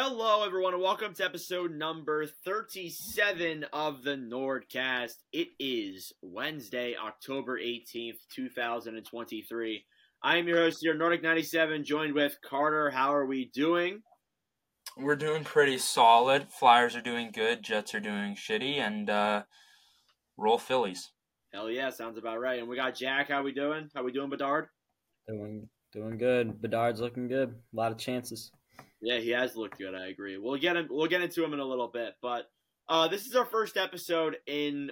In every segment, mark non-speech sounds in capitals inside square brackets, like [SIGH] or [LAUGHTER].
Hello, everyone, and welcome to episode number 37 of the Nordcast. It is Wednesday, October 18th, 2023. I am your host here, Nordic 97, joined with Carter. How are we doing? We're doing pretty solid. Flyers are doing good. Jets are doing shitty, and uh, roll Phillies. Hell yeah, sounds about right. And we got Jack. How are we doing? How we doing, Bedard? Doing doing good. Bedard's looking good. A lot of chances. Yeah, he has looked good. I agree. We'll get him. We'll get into him in a little bit, but uh, this is our first episode in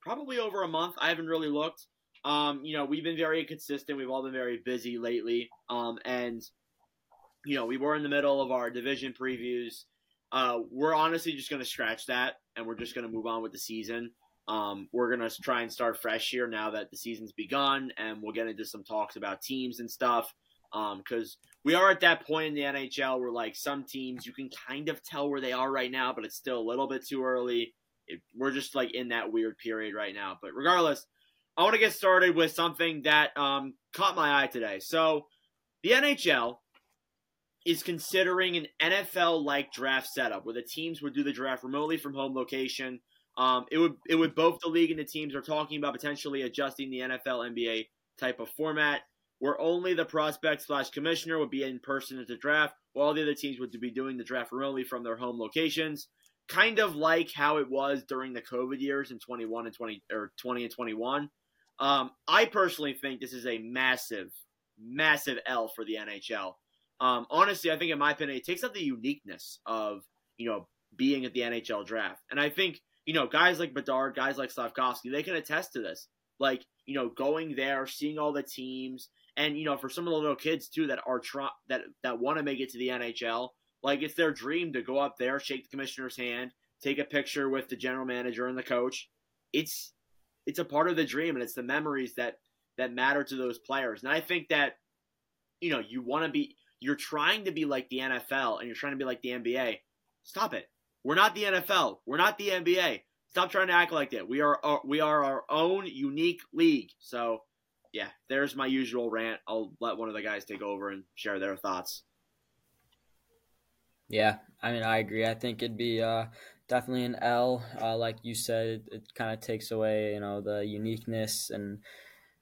probably over a month. I haven't really looked. Um, you know, we've been very inconsistent. We've all been very busy lately. Um, and you know, we were in the middle of our division previews. Uh, we're honestly just going to scratch that, and we're just going to move on with the season. Um, we're going to try and start fresh here now that the season's begun, and we'll get into some talks about teams and stuff. Because um, we are at that point in the NHL where, like, some teams you can kind of tell where they are right now, but it's still a little bit too early. It, we're just like in that weird period right now. But regardless, I want to get started with something that um, caught my eye today. So, the NHL is considering an NFL like draft setup where the teams would do the draft remotely from home location. Um, it would it would both the league and the teams are talking about potentially adjusting the NFL NBA type of format where only the prospect slash commissioner would be in person at the draft, while the other teams would be doing the draft remotely from their home locations. Kind of like how it was during the COVID years in 21 and 20 or 20 and 21. Um, I personally think this is a massive, massive L for the NHL. Um, honestly, I think in my opinion, it takes out the uniqueness of you know being at the NHL draft, and I think you know guys like Bedard, guys like Slavkovsky, they can attest to this. Like you know, going there, seeing all the teams, and you know, for some of the little kids too that are that that want to make it to the NHL, like it's their dream to go up there, shake the commissioner's hand, take a picture with the general manager and the coach. It's it's a part of the dream, and it's the memories that that matter to those players. And I think that you know you want to be you're trying to be like the NFL and you're trying to be like the NBA. Stop it. We're not the NFL. We're not the NBA. Stop trying to act like that. We are our, we are our own unique league. So yeah, there's my usual rant. I'll let one of the guys take over and share their thoughts. Yeah, I mean, I agree. I think it'd be uh, definitely an L. Uh, like you said, it, it kind of takes away, you know, the uniqueness, and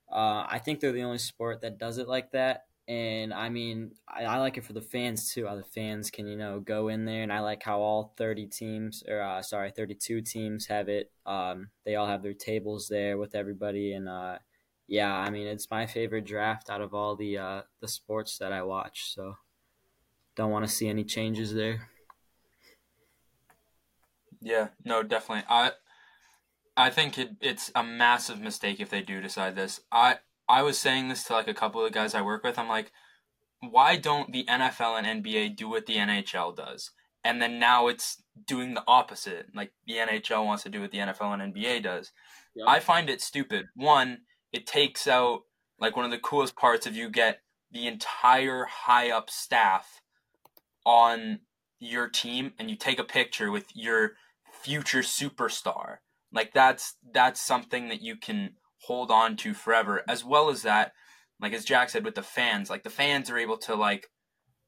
uh, I think they're the only sport that does it like that. And I mean, I, I like it for the fans too. How the fans can, you know, go in there, and I like how all thirty teams, or uh, sorry, thirty-two teams have it. Um, they all have their tables there with everybody, and uh, yeah, I mean, it's my favorite draft out of all the uh, the sports that I watch. So, don't want to see any changes there. Yeah, no, definitely. I I think it, it's a massive mistake if they do decide this. I I was saying this to like a couple of guys I work with. I'm like, why don't the NFL and NBA do what the NHL does? And then now it's doing the opposite. Like the NHL wants to do what the NFL and NBA does. I find it stupid. One, it takes out like one of the coolest parts of you get the entire high up staff on your team and you take a picture with your future superstar. Like that's that's something that you can hold on to forever. As well as that like as jack said with the fans like the fans are able to like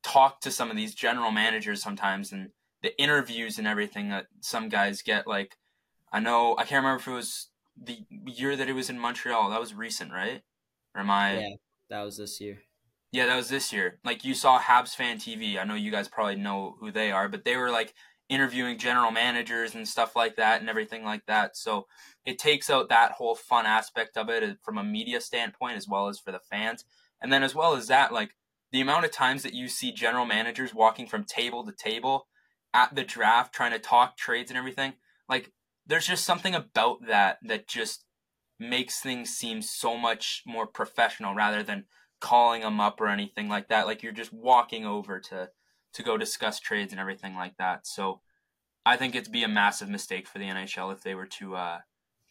talk to some of these general managers sometimes and the interviews and everything that some guys get like i know i can't remember if it was the year that it was in Montreal. That was recent, right? Or am I? Yeah, that was this year. Yeah, that was this year. Like you saw Habs Fan TV. I know you guys probably know who they are, but they were like interviewing general managers and stuff like that and everything like that. So it takes out that whole fun aspect of it uh, from a media standpoint as well as for the fans. And then as well as that, like the amount of times that you see general managers walking from table to table at the draft trying to talk trades and everything, like there's just something about that that just makes things seem so much more professional rather than calling them up or anything like that. Like you're just walking over to to go discuss trades and everything like that. So I think it'd be a massive mistake for the NHL if they were to uh,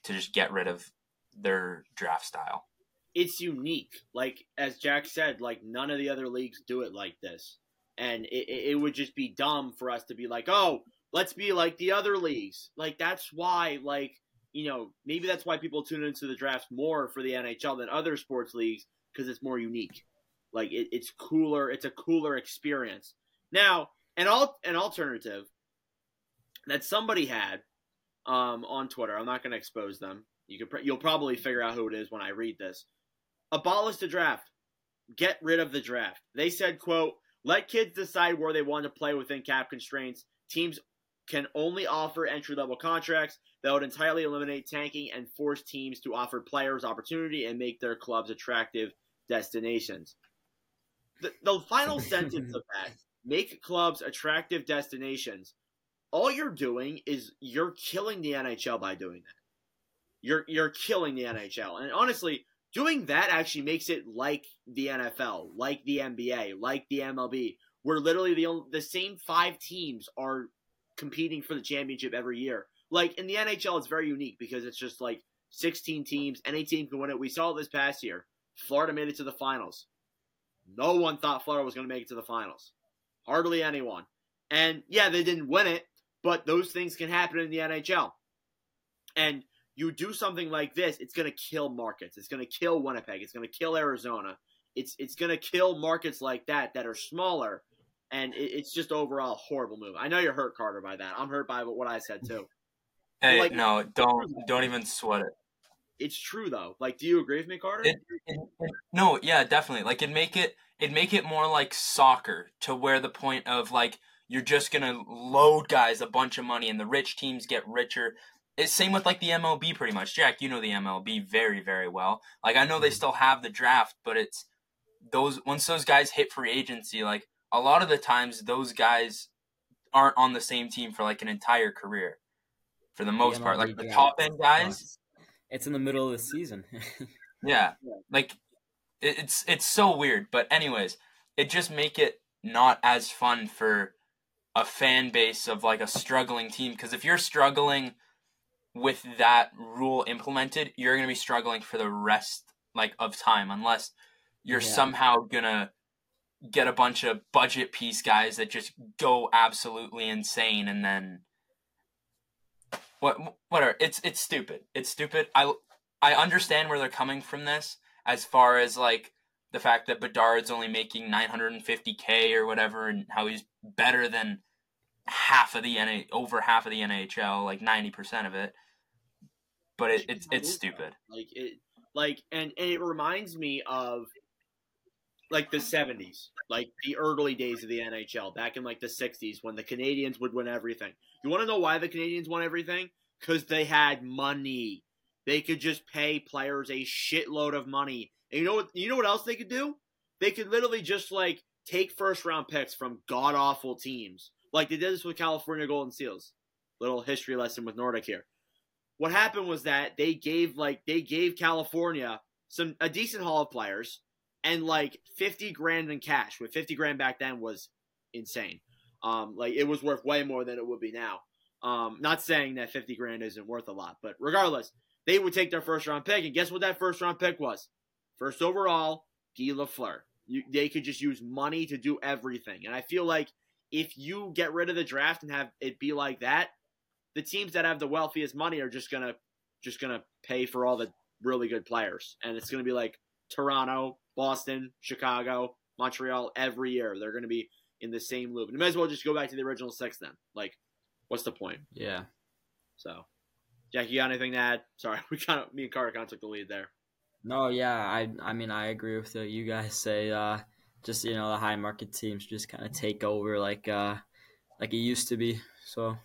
to just get rid of their draft style. It's unique. Like as Jack said, like none of the other leagues do it like this. And it, it would just be dumb for us to be like, oh, let's be like the other leagues. Like that's why, like you know, maybe that's why people tune into the drafts more for the NHL than other sports leagues because it's more unique. Like it, it's cooler. It's a cooler experience. Now, an al- an alternative that somebody had um, on Twitter. I'm not going to expose them. You could pr- you'll probably figure out who it is when I read this. Abolish the draft. Get rid of the draft. They said, "quote Let kids decide where they want to play within cap constraints. Teams can only offer entry level contracts that would entirely eliminate tanking and force teams to offer players opportunity and make their clubs attractive destinations." The, the final [LAUGHS] sentence of that make clubs attractive destinations all you're doing is you're killing the NHL by doing that. You're you're killing the NHL. And honestly, doing that actually makes it like the NFL, like the NBA, like the MLB, where literally the only, the same five teams are competing for the championship every year. Like in the NHL, it's very unique because it's just like 16 teams. Any team can win it. We saw it this past year. Florida made it to the finals. No one thought Florida was going to make it to the finals. Hardly anyone. And yeah, they didn't win it, but those things can happen in the NHL. And you do something like this, it's going to kill markets. It's going to kill Winnipeg. It's going to kill Arizona. It's it's going to kill markets like that that are smaller. And it, it's just overall a horrible move. I know you're hurt, Carter, by that. I'm hurt by what I said too. [LAUGHS] Hey, Like- no, don't don't even sweat it. It's true though. Like, do you agree with me, Carter? It- it- it- no, yeah, definitely. Like it make it it make it more like soccer to where the point of like you're just gonna load guys a bunch of money and the rich teams get richer. It's same with like the MLB pretty much. Jack, you know the MLB very very well. Like I know they mm-hmm. still have the draft, but it's those once those guys hit free agency, like a lot of the times those guys aren't on the same team for like an entire career. For the most part, like the top end guys. It's in the middle of the season. [LAUGHS] yeah, Yeah. like it's it's so weird. But anyways, it just make it not as fun for a fan base of like a struggling team. Because if you're struggling with that rule implemented, you're gonna be struggling for the rest like of time, unless you're Yeah. somehow gonna get a bunch of budget piece guys that just go absolutely insane and then what whatever. It's it's stupid. It's stupid. I i understand where they're coming from this as far as like the fact that bedard's only making 950k or whatever and how he's better than half of the NA, over half of the nhl like 90% of it. But it, it's it's stupid. Like it, like, and and it reminds me of like the '70s, like the early days of the NHL, back in like the '60s when the Canadiens would win everything. You want to know why the Canadiens won everything? Because they had money. They could just pay players a shitload of money. And you know what? You know what else they could do? They could literally just like take first round picks from god awful teams, like they did this with California Golden Seals. Little history lesson with Nordic here what happened was that they gave like they gave California some a decent haul of players and like 50 grand in cash with 50 grand back then was insane. Um like it was worth way more than it would be now. Um not saying that 50 grand isn't worth a lot but regardless they would take their first round pick and guess what that first round pick was? First overall Guy Lafleur you, they could just use money to do everything. And I feel like if you get rid of the draft and have it be like that the teams that have the wealthiest money are just gonna just gonna pay for all the really good players, and it's gonna be like Toronto, Boston, Chicago, Montreal every year. They're gonna be in the same loop. And you might as well just go back to the original six then. Like, what's the point? yeah. So, Jack, you got anything to add? Sorry, [LAUGHS] we kind of me and Carter kind of took the lead there. No, yeah, I I mean I agree with what you guys say. Uh, just you know the high market teams just kind of take over like uh like it used to be. So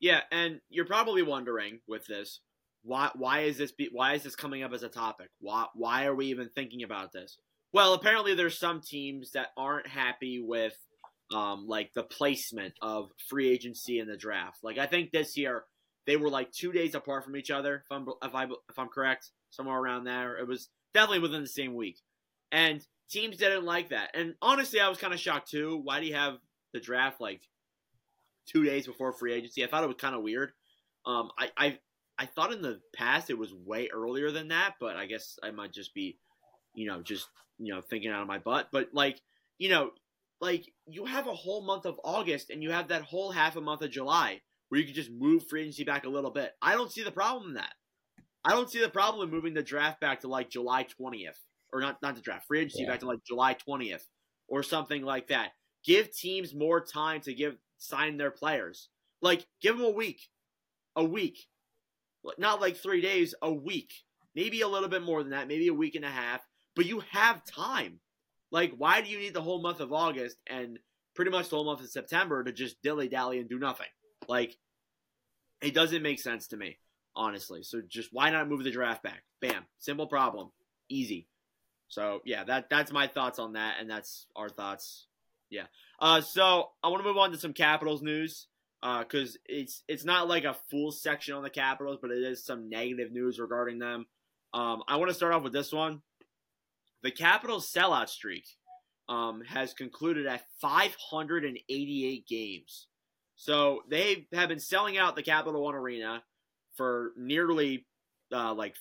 Yeah, and you're probably wondering with this, why why is this be, why is this coming up as a topic? Why why are we even thinking about this? Well, apparently there's some teams that aren't happy with um like the placement of free agency in the draft. Like I think this year they were like 2 days apart from each other if I'm if I if I'm correct, somewhere around there. It was definitely within the same week. And teams didn't like that. And honestly, I was kind of shocked too. Why do you have the draft like two days before free agency. I thought it was kind of weird. Um, I, I I thought in the past it was way earlier than that, but I guess I might just be, you know, just you know thinking out of my butt. But like, you know, like you have a whole month of August and you have that whole half a month of July where you can just move free agency back a little bit. I don't see the problem in that. I don't see the problem in moving the draft back to like July twentieth, or not not the draft free agency Yeah. back to like July twentieth or something like that give teams more time to give sign their players. Like give them a week, a week, not like three days, a week, maybe a little bit more than that, maybe a week and a half. But you have time. Like, why do you need the whole month of August and pretty much the whole month of September to just dilly dally and do nothing? Like, it doesn't make sense to me, honestly. So just why not move the draft back? Bam, simple problem, easy. So yeah, that that's my thoughts on that, and that's our thoughts. Yeah. Uh, so I want to move on to some Capitals news because uh, it's it's not like a full section on the Capitals, but it is some negative news regarding them. Um, I want to start off with this one. The Capitals sellout streak um, has concluded at 588 games. So they have been selling out the Capital One Arena for nearly uh, like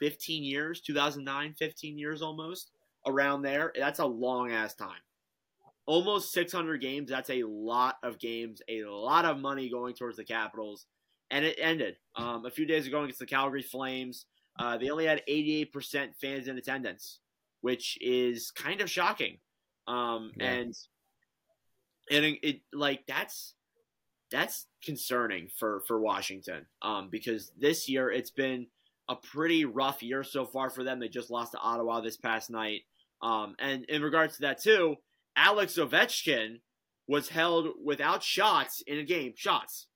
15 years, 2009, 15 years almost, around there. That's a long ass time. Almost 600 games. That's a lot of games, a lot of money going towards the Capitals. And it ended um, a few days ago against the Calgary Flames. Uh, they only had 88% fans in attendance, which is kind of shocking. Um, yeah. And and it, it like that's that's concerning for for Washington um, because this year it's been a pretty rough year so far for them. They just lost to Ottawa this past night. Um, and in regards to that too, Alex Ovechkin was held without shots in a game, shots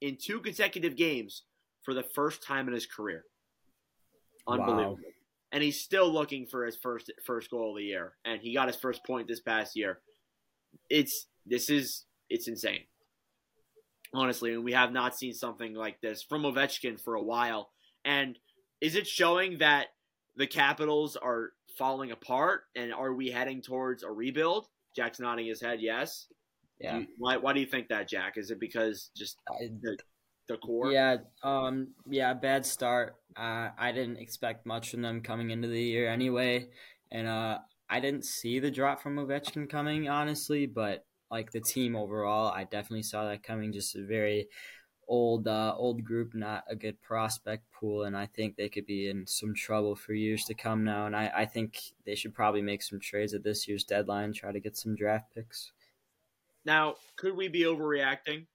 in two consecutive games for the first time in his career. Unbelievable. Wow. And he's still looking for his first first goal of the year, and he got his first point this past year. It's this is it's insane. Honestly, and we have not seen something like this from Ovechkin for a while. And is it showing that the Capitals are falling apart? And are we heading towards a rebuild? Jack's nodding his head, yes. Yeah. You, why, why do you think that, Jack? Is it because just the, the core? Yeah. Um. Yeah. Bad start. Uh, I didn't expect much from them coming into the year anyway, and uh, I didn't see the drop from Ovechkin coming honestly, but like the team overall, I definitely saw that coming. Just a very old uh, old group, not a good prospect pool, and I think they could be in some trouble for years to come now. And I, I think they should probably make some trades at this year's deadline, try to get some draft picks. Now, could we be overreacting?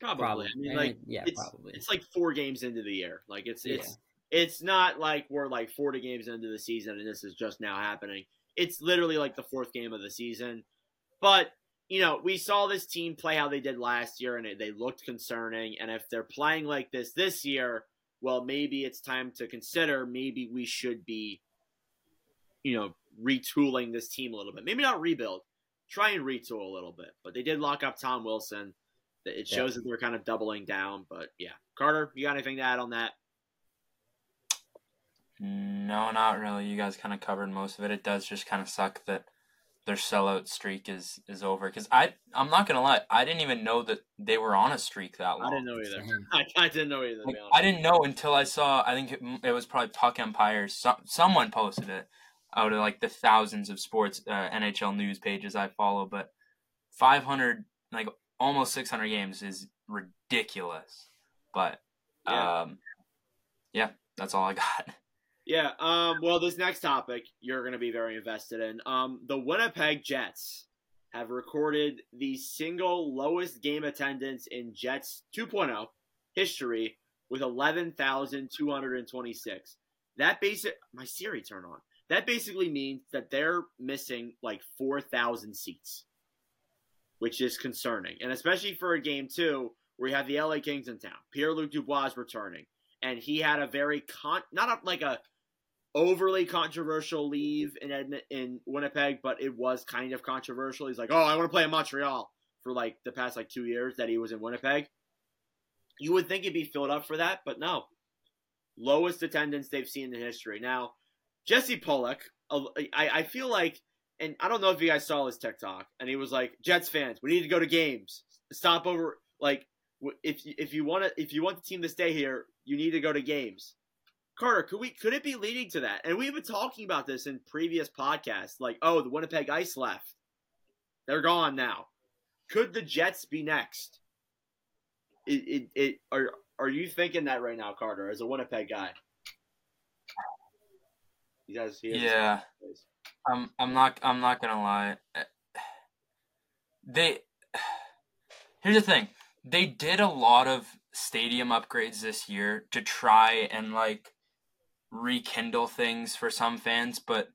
Probably. probably. I mean, like, yeah, it's, probably. It's like four games into the year. Like it's it's yeah. it's not like we're like forty games into the season and this is just now happening. It's literally like the fourth game of the season. But you know, we saw this team play how they did last year, and they looked concerning. And if they're playing like this this year, well, maybe it's time to consider maybe we should be, you know, retooling this team a little bit. Maybe not rebuild, try and retool a little bit. But they did lock up Tom Wilson. It shows yeah. that they're kind of doubling down. But yeah, Carter, you got anything to add on that? No, not really. You guys kind of covered most of it. It does just kind of suck that their sellout streak is is over. Because I I'm not gonna lie, I didn't even know that they were on a streak that long. I didn't know either. [LAUGHS] I, I didn't know either. Like, I didn't know until I saw. I think it, it was probably Puck Empire. So, someone posted it out of like the thousands of sports uh, NHL news pages I follow. But 500, like almost 600 games is ridiculous. But yeah. um, yeah, that's all I got. [LAUGHS] Yeah. Um. Well, this next topic you're going to be very invested in. Um. The Winnipeg Jets have recorded the single lowest game attendance in Jets 2.0 history with 11,226. That basic my Siri turn on. That basically means that they're missing like 4,000 seats, which is concerning, and especially for a game two where you have the LA Kings in town. Pierre Luc Dubois is returning, and he had a very con not a, like a overly controversial leave in Edmont, in Winnipeg, but it was kind of controversial. He's like, "Oh, I want to play in Montreal for like the past like two years that he was in Winnipeg." You would think he'd be filled up for that, but no. Lowest attendance they've seen in history. Now, Jesse Pollock, I, I feel like, and I don't know if you guys saw his TikTok, and he was like, "Jets fans, we need to go to games. Stop over. Like, if if you want to, if you want the team to stay here, you need to go to games." Carter, could we could it be leading to that? And we've been talking about this in previous podcasts, like, oh, the Winnipeg Ice left. They're gone now. Could the Jets be next? It, it, it are are you thinking that right now, Carter, as a Winnipeg guy? Yeah. I'm I'm not I'm not gonna lie. they here's the thing they did a lot of stadium upgrades this year to try and like rekindle things for some fans but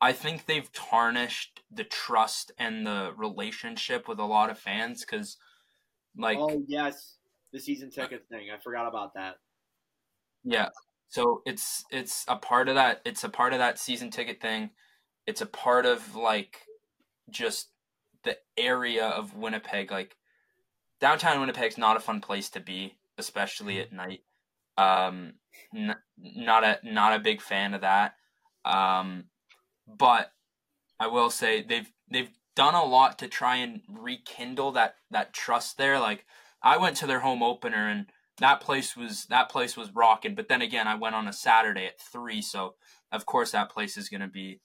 i think they've tarnished the trust and the relationship with a lot of fans because like oh yes, the season ticket thing. I forgot about that. yeah. So it's it's a part of that it's a part of that season ticket thing. It's a part of like just the area of winnipeg. Like downtown winnipeg's not a fun place to be especially at night um n- not a not a big fan of that. Um but i will say they've they've done a lot to try and rekindle that that trust there. Like i went to their home opener and that place was that place was rocking. But then again i went on a saturday at three so of course that place is to be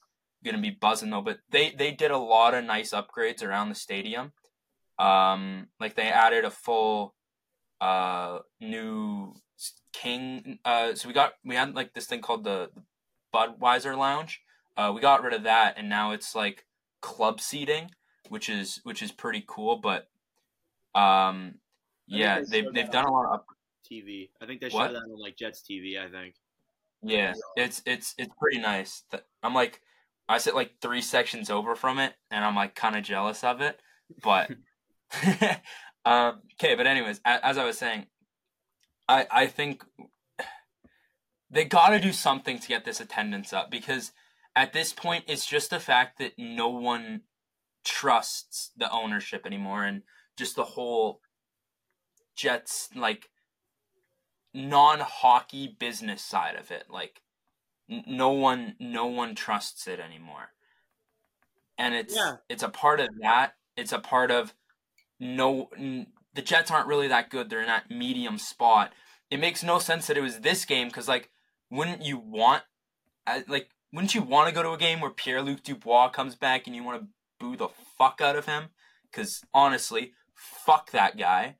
to be buzzing though. But they they did a lot of nice upgrades around the stadium. Um like they added a full uh new king uh so we got we had like this thing called the, the budweiser lounge uh we got rid of that and now it's like club seating which is which is pretty cool but um yeah they they've they've done a lot of TV. I think they What? showed that on like Jets TV. I think. Yeah, it's it's it's pretty nice. I'm like, I sit like three sections over from it, and I'm like kind of jealous of it. But, [LAUGHS] [LAUGHS] um, okay. But anyways, as, as I was saying, I I think they got to do something to get this attendance up because at this point, it's just the fact that no one trusts the ownership anymore, and just the whole Jets like non-hockey business side of it. Like n- no one no one trusts it anymore. And it's Yeah. it's a part of that. It's a part of no n- the jets aren't really that good. They're in that medium spot. It makes no sense that it was this game because like wouldn't you want uh, like wouldn't you want to go to a game where pierre-luc dubois comes back and you want to boo the fuck out of him? Because honestly fuck that guy.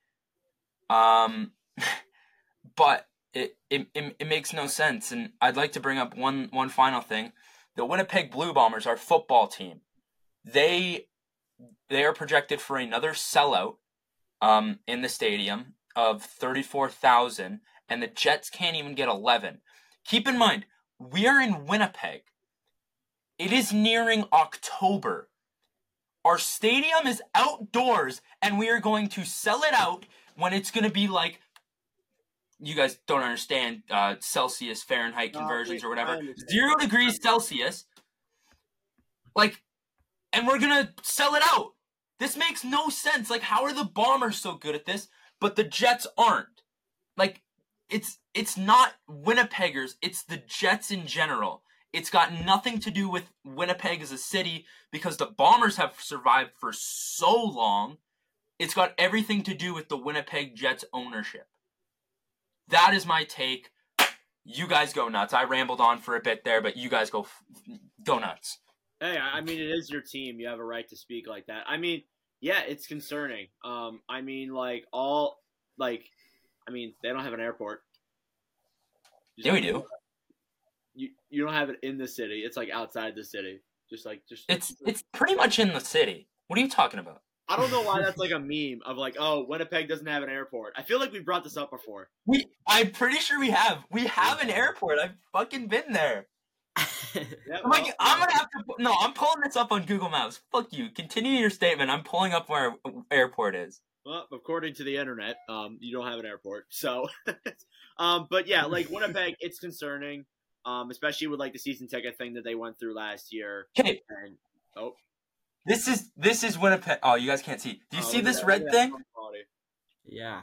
Um [LAUGHS] but it, it, it, it makes no sense. And I'd like to bring up one, one final thing. The Winnipeg Blue Bombers, our football team, they they are projected for another sellout um, in the stadium of 34,000, and the Jets can't even get 11. Keep in mind, we are in Winnipeg. It is nearing October. Our stadium is outdoors, and we are going to sell it out when it's going to be like you guys don't understand uh, Celsius Fahrenheit No, conversions or whatever. Zero degrees Celsius. Like, and we're gonna sell it out. This makes no sense. Like, how are the Bombers so good at this, but the Jets aren't? Like, it's it's not Winnipeggers. It's the Jets in general. It's got nothing to do with Winnipeg as a city because the Bombers have survived for so long. It's got everything to do with the Winnipeg Jets ownership. That is my take. You guys go nuts. I rambled on for a bit there, but you guys go f- go nuts. Hey, I mean, it is your team. You have a right to speak like that. I mean, yeah, it's concerning. Um, I mean, like all, like, I mean, they don't have an airport. Yeah, we do. You you don't have it in the city. It's like outside the city. Just like just. It's it's pretty much in the city. What are you talking about? I don't know why that's like a meme of like, oh, Winnipeg doesn't have an airport. I feel like we brought this up before. We I'm pretty sure we have. We have an airport. I've fucking been there. Yeah, I'm like well, I'm gonna have to no, I'm pulling this up on Google Maps. Fuck you. Continue your statement. I'm pulling up where our airport is. Well, according to the internet, um, you don't have an airport. So, [LAUGHS] um, but yeah, like Winnipeg, [LAUGHS] it's concerning, um, especially with like the season ticket thing that they went through last year. Okay, And oh, this is this is Winnipeg. Oh, you guys can't see. Do you oh, see this that, red look thing? yeah.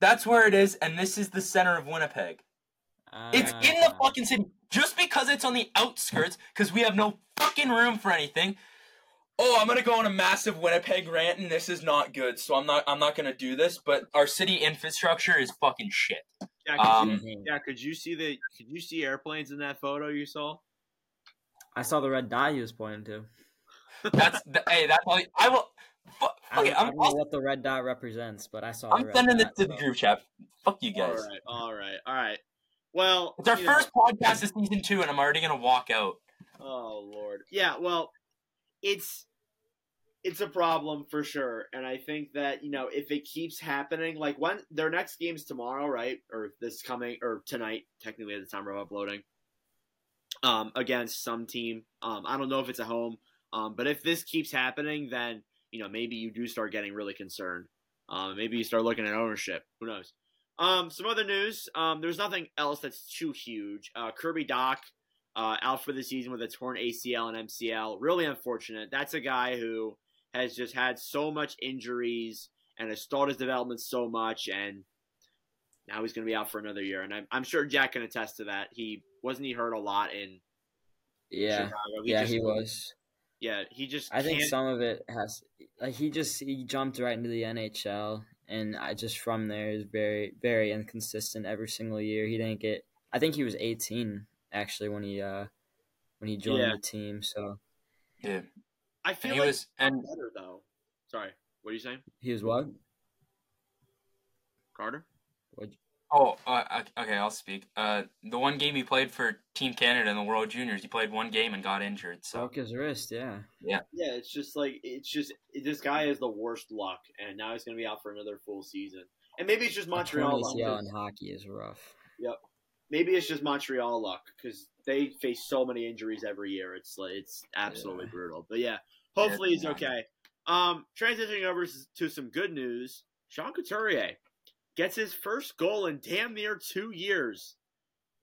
That's where it is, and this is the center of Winnipeg. It's in the fucking city. Just because it's on the outskirts, because we have no fucking room for anything. Oh, I'm gonna go on a massive Winnipeg rant, and this is not good. So I'm not. I'm not gonna do this. But our city infrastructure is fucking shit. Yeah, could Um, you, yeah. Could you see the? Could you see airplanes in that photo you saw? I saw the red dot he was pointing to. That's the, hey. That's all. I will. Fu- I fuck don't. I I'm, don't know I'll- what the red dot represents, but I saw. I'm the red sending this dot, to the group chat. Fuck you guys. right, all right, all right. Well, It's our you know- first podcast of season two, and I'm already gonna walk out. Oh lord. Yeah, well, it's it's a problem for sure. And I think that, you know, if it keeps happening, like when their next game's tomorrow, right? Or this coming or tonight, technically at the time of uploading. Um, against some team. Um, I don't know if it's a home. Um, but if this keeps happening, then, you know, maybe you do start getting really concerned. Um, maybe you start looking at ownership. Who knows? Um, some other news. Um, there's nothing else that's too huge. Uh, Kirby Dach uh, out for the season with a torn ACL and MCL. Really unfortunate. That's a guy who has just had so much injuries and has stalled his development so much, and now he's going to be out for another year. And I'm, I'm sure Jack can attest to that. He wasn't he hurt a lot in yeah, Chicago. He yeah, just- he was. Yeah, he just. I think some of it has like he just he jumped right into the NHL, and I just from there is very very inconsistent every single year. He didn't get. I think he was 18 actually when he uh when he joined Yeah. the team. So Yeah. I feel And he like was and better though. Sorry, what are you saying, he was what? Carter? Oh uh, okay, I'll speak. Uh, the one game he played for Team Canada in the World Juniors, he played one game and got injured. So Broke his wrist. Yeah. Yeah, Yeah. it's just like it's just this guy has the worst luck, and now he's going to be out for another full season. And maybe it's just Montreal luck. ACL 'cause- in hockey is rough. Yep. Maybe it's just Montreal luck because they face so many injuries every year. It's like it's absolutely Yeah. brutal. But yeah, hopefully he's Yeah. okay. Um, transitioning over to some good news, Sean Couturier gets his first goal in damn near two years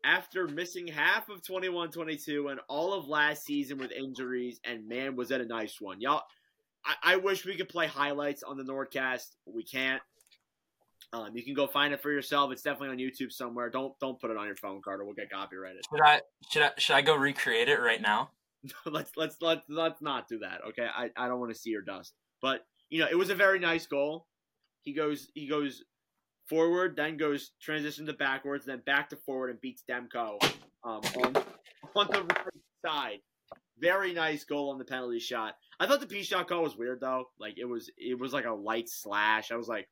after missing half of 21-22 and all of last season with injuries. And man, was that a nice one, y'all. I, I wish we could play highlights on the Nordcast, but we can't. Um, you can go find it for yourself. It's definitely on YouTube somewhere. Don't don't put it on your phone, Carter. We'll get copyrighted. should I should I should I go recreate it right now? [LAUGHS] let's let's let's let's not do that. Okay, I, I don't want to see your dust. But you know, it was a very nice goal. He goes he goes forward, then goes transition to backwards, then back to forward and beats Demko um, on [LAUGHS] on the right side. Very nice goal on the penalty shot. I thought the P shot call was weird though. Like it was it was like a light slash. I was like,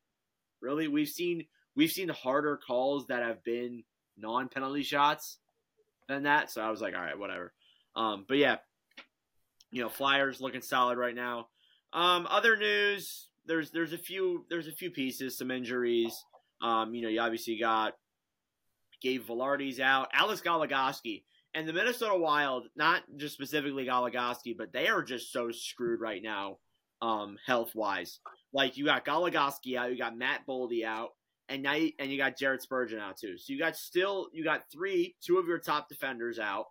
really? We've seen we've seen harder calls that have been non penalty shots than that. So I was like, all right, whatever. Um, but yeah, you know, Flyers looking solid right now. Um, other news, there's there's a few there's a few pieces, some injuries. Um, you know, you obviously got Gabe Vilardi's out, Alex Goligoski, and the Minnesota Wild. Not just specifically Goligoski, but they are just so screwed right now, um, health wise. Like you got Goligoski out, you got Matt Boldy out, and now you, and you got Jared Spurgeon out too. So you got still you got three, two of your top defenders out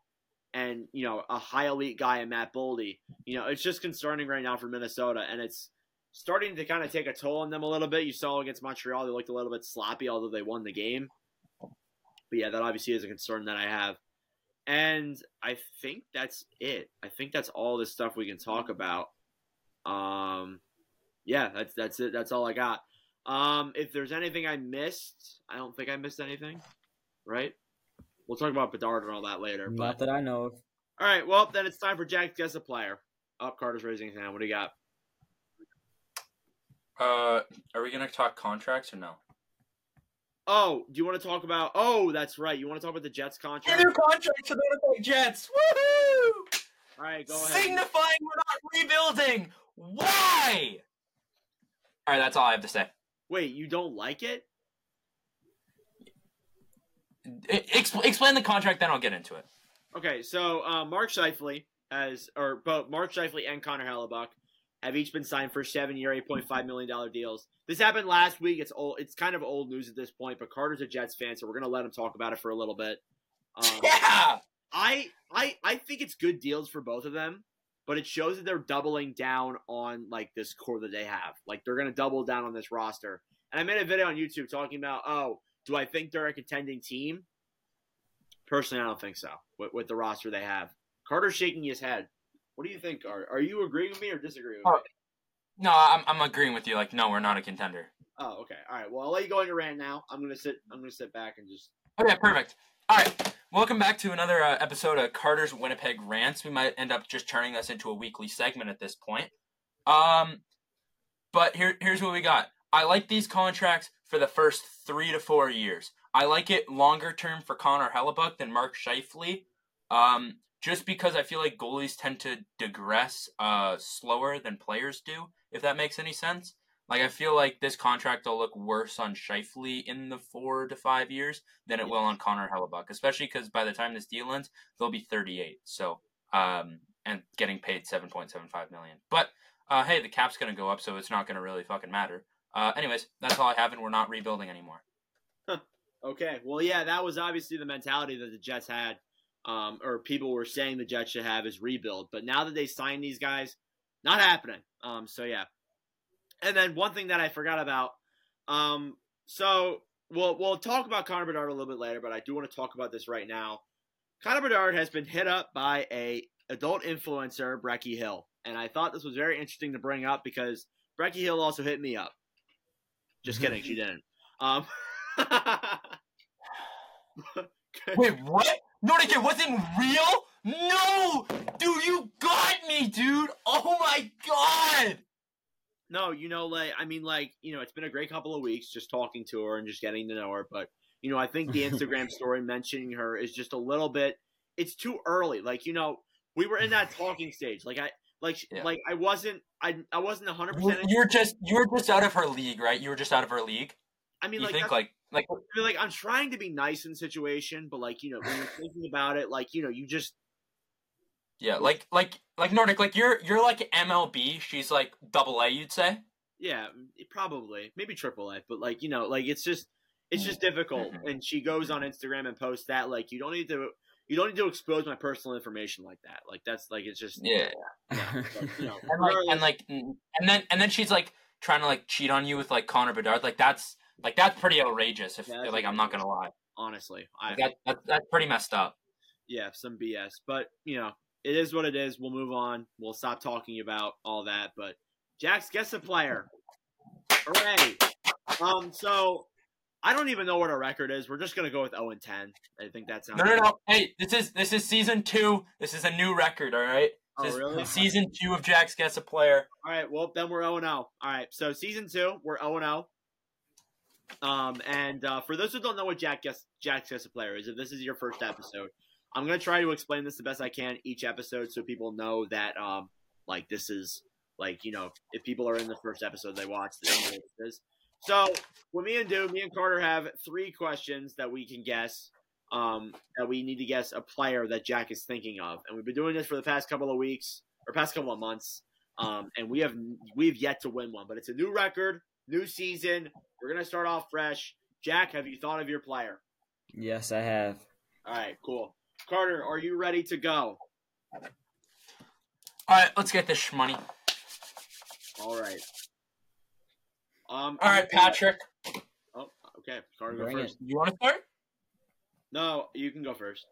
and you know a high elite guy in Matt Boldy. You know, it's just concerning right now for Minnesota, and it's starting to kind of take a toll on them a little bit. You saw against Montreal, they looked a little bit sloppy, although they won the game. But yeah, that obviously is a concern that I have. And I think that's it. I think that's all the stuff we can talk about. Um, yeah, that's that's it. That's all I got. Um, if there's anything I missed, I don't think I missed anything. Right? We'll talk about Bedard and all that later. But that I know of. all right, well, then it's time for Jack to guess a player. Up, Carter's raising his hand. What do you got? Uh, are we gonna talk contracts or no? Oh, do you want to talk about? Oh, that's right. You want to talk about the Jets contract? New contract for the Winnipeg Jets. Woohoo! All right, go ahead. Signifying we're not rebuilding. Why? All right, that's all I have to say. Wait, you don't like it? Expl- explain the contract, then I'll get into it. Okay, so uh, Mark Scheifele has, or both Mark Scheifele and Connor Hellebuyck have each been signed for seven-year, eight point five million dollar deals. This happened last week. It's old. It's kind of old news at this point, but Carter's a Jets fan, so we're gonna let him talk about it for a little bit. Um, [LAUGHS] Yeah. I I I think it's good deals for both of them, but it shows that they're doubling down on like this core that they have. Like they're gonna double down on this roster. And I made a video on YouTube talking about, oh, do I think they're a contending team? Personally, I don't think so. With, with the roster they have, Carter's shaking his head. What do you think? Are are you agreeing with me or disagreeing with Oh. me? No, I'm, I'm agreeing with you. Like, no, we're not a contender. Oh, okay. All right. Well, I'll let you go on your rant now. I'm gonna sit. I'm gonna sit back and just. Okay, perfect. All right, welcome back to another uh, episode of Carter's Winnipeg Rants. We might end up just turning this into a weekly segment at this point. Um, but here, here's what we got. I like these contracts for the first three to four years. I like it longer term for Connor Hellebuyck than Mark Scheifele. Um, just because I feel like goalies tend to digress uh, slower than players do, if that makes any sense. Like I feel like this contract will look worse on Scheifele in the four to five years than it will on Connor Hellebuyck, especially because by the time this deal ends, they'll be 38. So um, and getting paid 7.75 million. But uh, hey, the cap's gonna go up, so it's not gonna really fucking matter. Uh, anyways, that's all I have, and we're not rebuilding anymore. Okay. Well, yeah, that was obviously the mentality that the Jets had, um, or people were saying the Jets should have is rebuild. But now that they signed these guys, not happening. Um, so yeah. And then one thing that I forgot about, um, so we'll we'll talk about Connor Bedard a little bit later, but I do want to talk about this right now. Connor Bedard has been hit up by a adult influencer, Breckie Hill, and I thought this was very interesting to bring up because Breckie Hill also hit me up. Just kidding, she [LAUGHS] didn't. Um, [LAUGHS] Wait, what? Nordic, it wasn't real? No! Dude, you got me, dude! Oh my god! No, you know, like I mean, like you know, it's been a great couple of weeks just talking to her and just getting to know her. But you know, I think the Instagram [LAUGHS] story mentioning her is just a little bit. It's too early. Like you know, we were in that talking stage. Like I, like Yeah. like I wasn't. I I wasn't 100% You're just you're just out of her league, right? You were just out of her league. I mean, You like think like like I mean, like I'm trying to be nice in the situation, but like you know, when you're thinking about it, like you know, you just yeah, like like like Nordic, like you're you're like MLB. She's like double A, you'd say. yeah, mm, probably maybe triple A, but like you know, like it's just it's just mm-hmm. difficult. Mhm. And she goes on Instagram and posts that like you don't need to you don't need to expose my personal information like that. Like that's like it's just Yeah. yeah, but, you [LAUGHS] know, And like and like mm, and then and then she's like trying to like cheat on you with like Connor Bedard. Like that's like that's pretty outrageous. If Yeah, that's like I'm not gonna lie, honestly, I Like, that, that that's pretty messed up. yeah, some BS. But you know, it is what it is. We'll move on. We'll stop talking about all that. But Jack's guess a player. Hooray! Um, so I don't even know what our record is. We're just gonna go with 0 and 10. I think that sounds No, no, no. Hey, this is this is season two. This is a new record. All right. Oh, This is really? Season two of Jack's Guess a Player. All right, well then we're 0 0. All right, so season two, we're 0 and 0. Um, and uh, for those who don't know what Jack guess Jack's guess a player is, if this is your first episode, I'm gonna try to explain this the best I can each episode, so people know that um, like this is like you know if people are in the first episode they watch, they know what this is. So what me and do, me and Carter have three questions that we can guess. Um, that we need to guess a player that Jack is thinking of, and we've been doing this for the past couple of weeks or past couple of months. Um, and we have we've yet to win one, but it's a new record, new season. We're gonna start off fresh. Jack, have you thought of your player? yes, I have. All right, cool. Carter, are you ready to go? All right, let's get this money. All right. Um. All right, Patrick. Oh, okay. Carter, go Bring it. first. You want to start? No, you can go first.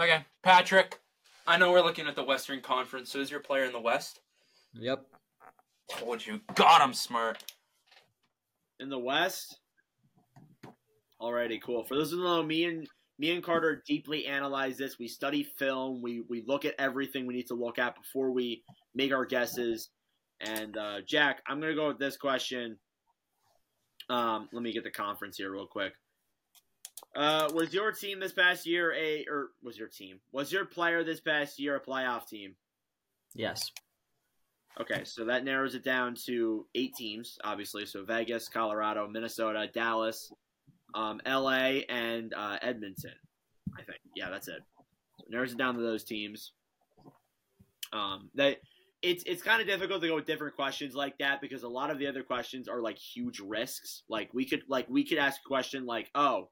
Okay, Patrick. I know we're looking at the Western Conference. So is your player in the West? Yep. Told you. God, I'm smart. In the West. Alrighty, cool. For those who don't know, me and me and Carter deeply analyze this. We study film. We we look at everything we need to look at before we make our guesses. And uh, Jack, I'm gonna go with this question. Um, let me get the conference here real quick. Uh, was your team this past year a or was your team was your player this past year a playoff team? Yes. Okay, so that narrows it down to eight teams, obviously. So Vegas, Colorado, Minnesota, Dallas, um, LA, and uh, Edmonton. I think. Yeah, that's it. So it narrows it down to those teams. Um, it's it's kind of difficult to go with different questions like that because a lot of the other questions are like huge risks. Like we could like we could ask a question like, oh,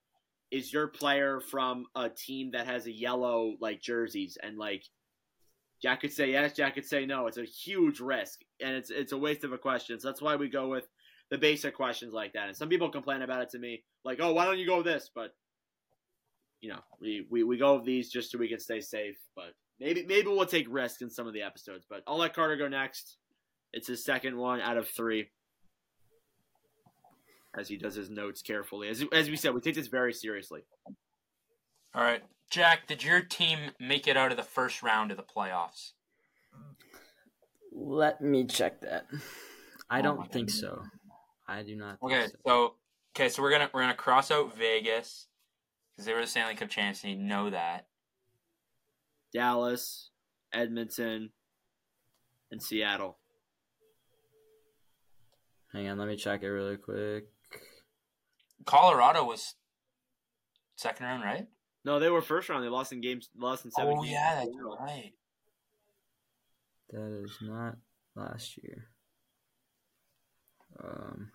is your player from a team that has a yellow like jerseys and like Jack could say yes, Jack could say no. It's a huge risk, and it's it's a waste of a question. So that's why we go with the basic questions like that. And some people complain about it to me, like, "Oh, why don't you go with this?" But you know, we, we, we go with these just so we can stay safe. But maybe maybe we'll take risks in some of the episodes. But I'll let Carter go next. It's his second one out of three, as he does his notes carefully. As as we said, we take this very seriously. All right, Jack. Did your team make it out of the first round of the playoffs? Let me check that. I Oh don't think goodness. so. I do not. Think Okay, so. so okay, so we're gonna we're gonna cross out Vegas because they were the Stanley Cup champs, and you know that. Dallas, Edmonton, and Seattle. Hang on, let me check it really quick. Colorado was second round, right? No, they were first round. They lost in games. Lost in seven. Oh games. yeah, that's right. That is not last year. Um,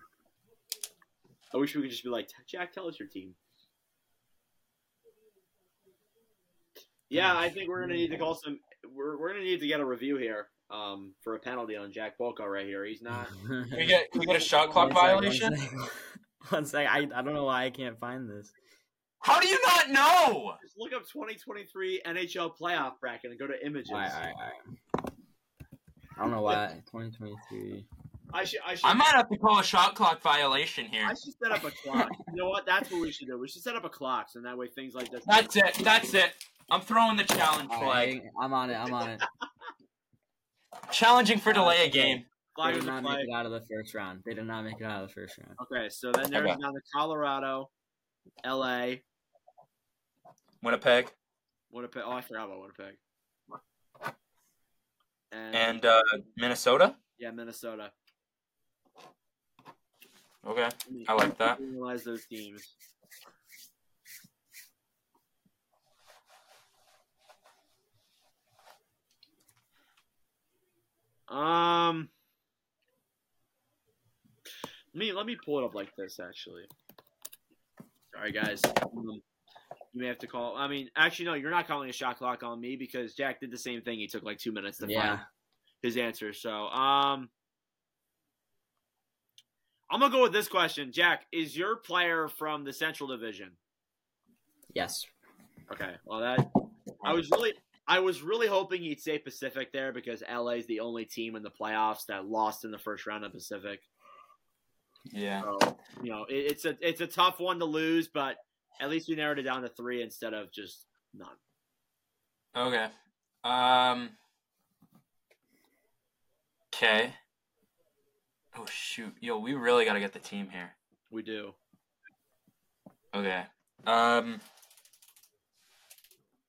I wish we could just be like, Jack, tell us your team. Yeah, I think we're gonna need to call some. We're, we're gonna need to get a review here. Um, for a penalty on Jack Bolko right here. He's not. [LAUGHS] Can we get can we get a shot clock One violation? sec. [LAUGHS] One sec. I, I don't know why I can't find this. How do you not know? Just look up 2023 NHL playoff bracket and go to images. All right, all right, all right. I don't know why. 2023. I should. I should. I might have to call a shot clock violation here. I should set up a clock. you know what? That's what we should do. We should set up a clock, so that way things like this. That's it. That's it. I'm throwing the challenge All flag. right, I'm on it. I'm on it. Challenging for delay a game. They did not make it out of the first round. They did not make it out of the first round. Okay, so then there's Okay. down to Colorado, L.A., Winnipeg Winnipeg. Oh, I forgot about Winnipeg. And, and uh, Minnesota. yeah, Minnesota. Okay, I like that. Realize those teams. Um, let me let me pull it up like this. Actually, sorry guys. Um, you may have to call. I mean, actually, no, you're not calling a shot clock on me because Jack did the same thing. He took like two minutes to Yeah. find his answer. So, um, I'm gonna go with this question. Jack, is your player from the Central Division? Yes. Okay. Well, that I was really, I was really hoping he'd say Pacific there because LA is the only team in the playoffs that lost in the first round of Pacific. Yeah. So, you know, it, it's a it's a tough one to lose, but at least we narrowed it down to three instead of just none. Okay. Um. Okay. Oh shoot, yo, we really got to get the team here. We do. Okay. Um.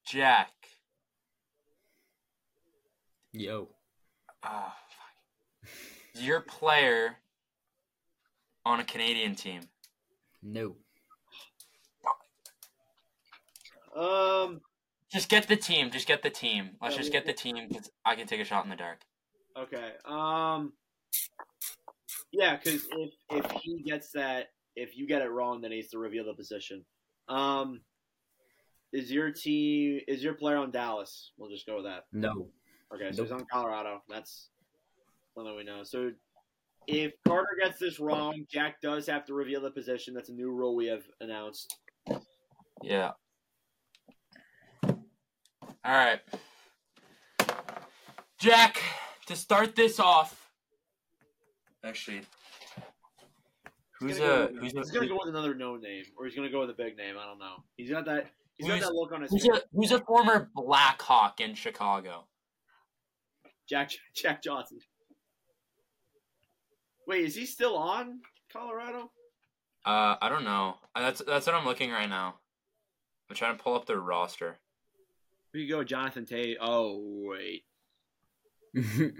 Jack. Yo. Oh, fuck. Is your player on a Canadian team? No. Um. Just get the team. Just get the team. Let's Yeah, just get the team because I can take a shot in the dark. Okay. Um. Yeah, because if if he gets that, if you get it wrong, then he has to reveal the position. Um. Is your team is your player on Dallas? We'll just go with that. No. Okay, so he's on Colorado. That's something we know. So if Carter gets this wrong, Jack does have to reveal the position. That's a new rule we have announced. Yeah. All right. Jack, to start this off. Actually, who's a go with- who's he's gonna go with another no name, or he's gonna go with a big name. I don't know. He's got that. He's got that look on his who's face. a who's a former Blackhawk in Chicago? Jack Jack Johnson. Wait, is he still on Colorado? Uh, I don't know. That's that's what I'm looking right now. I'm trying to pull up their roster. Here you go, Jonathan Tate. Oh wait, [LAUGHS]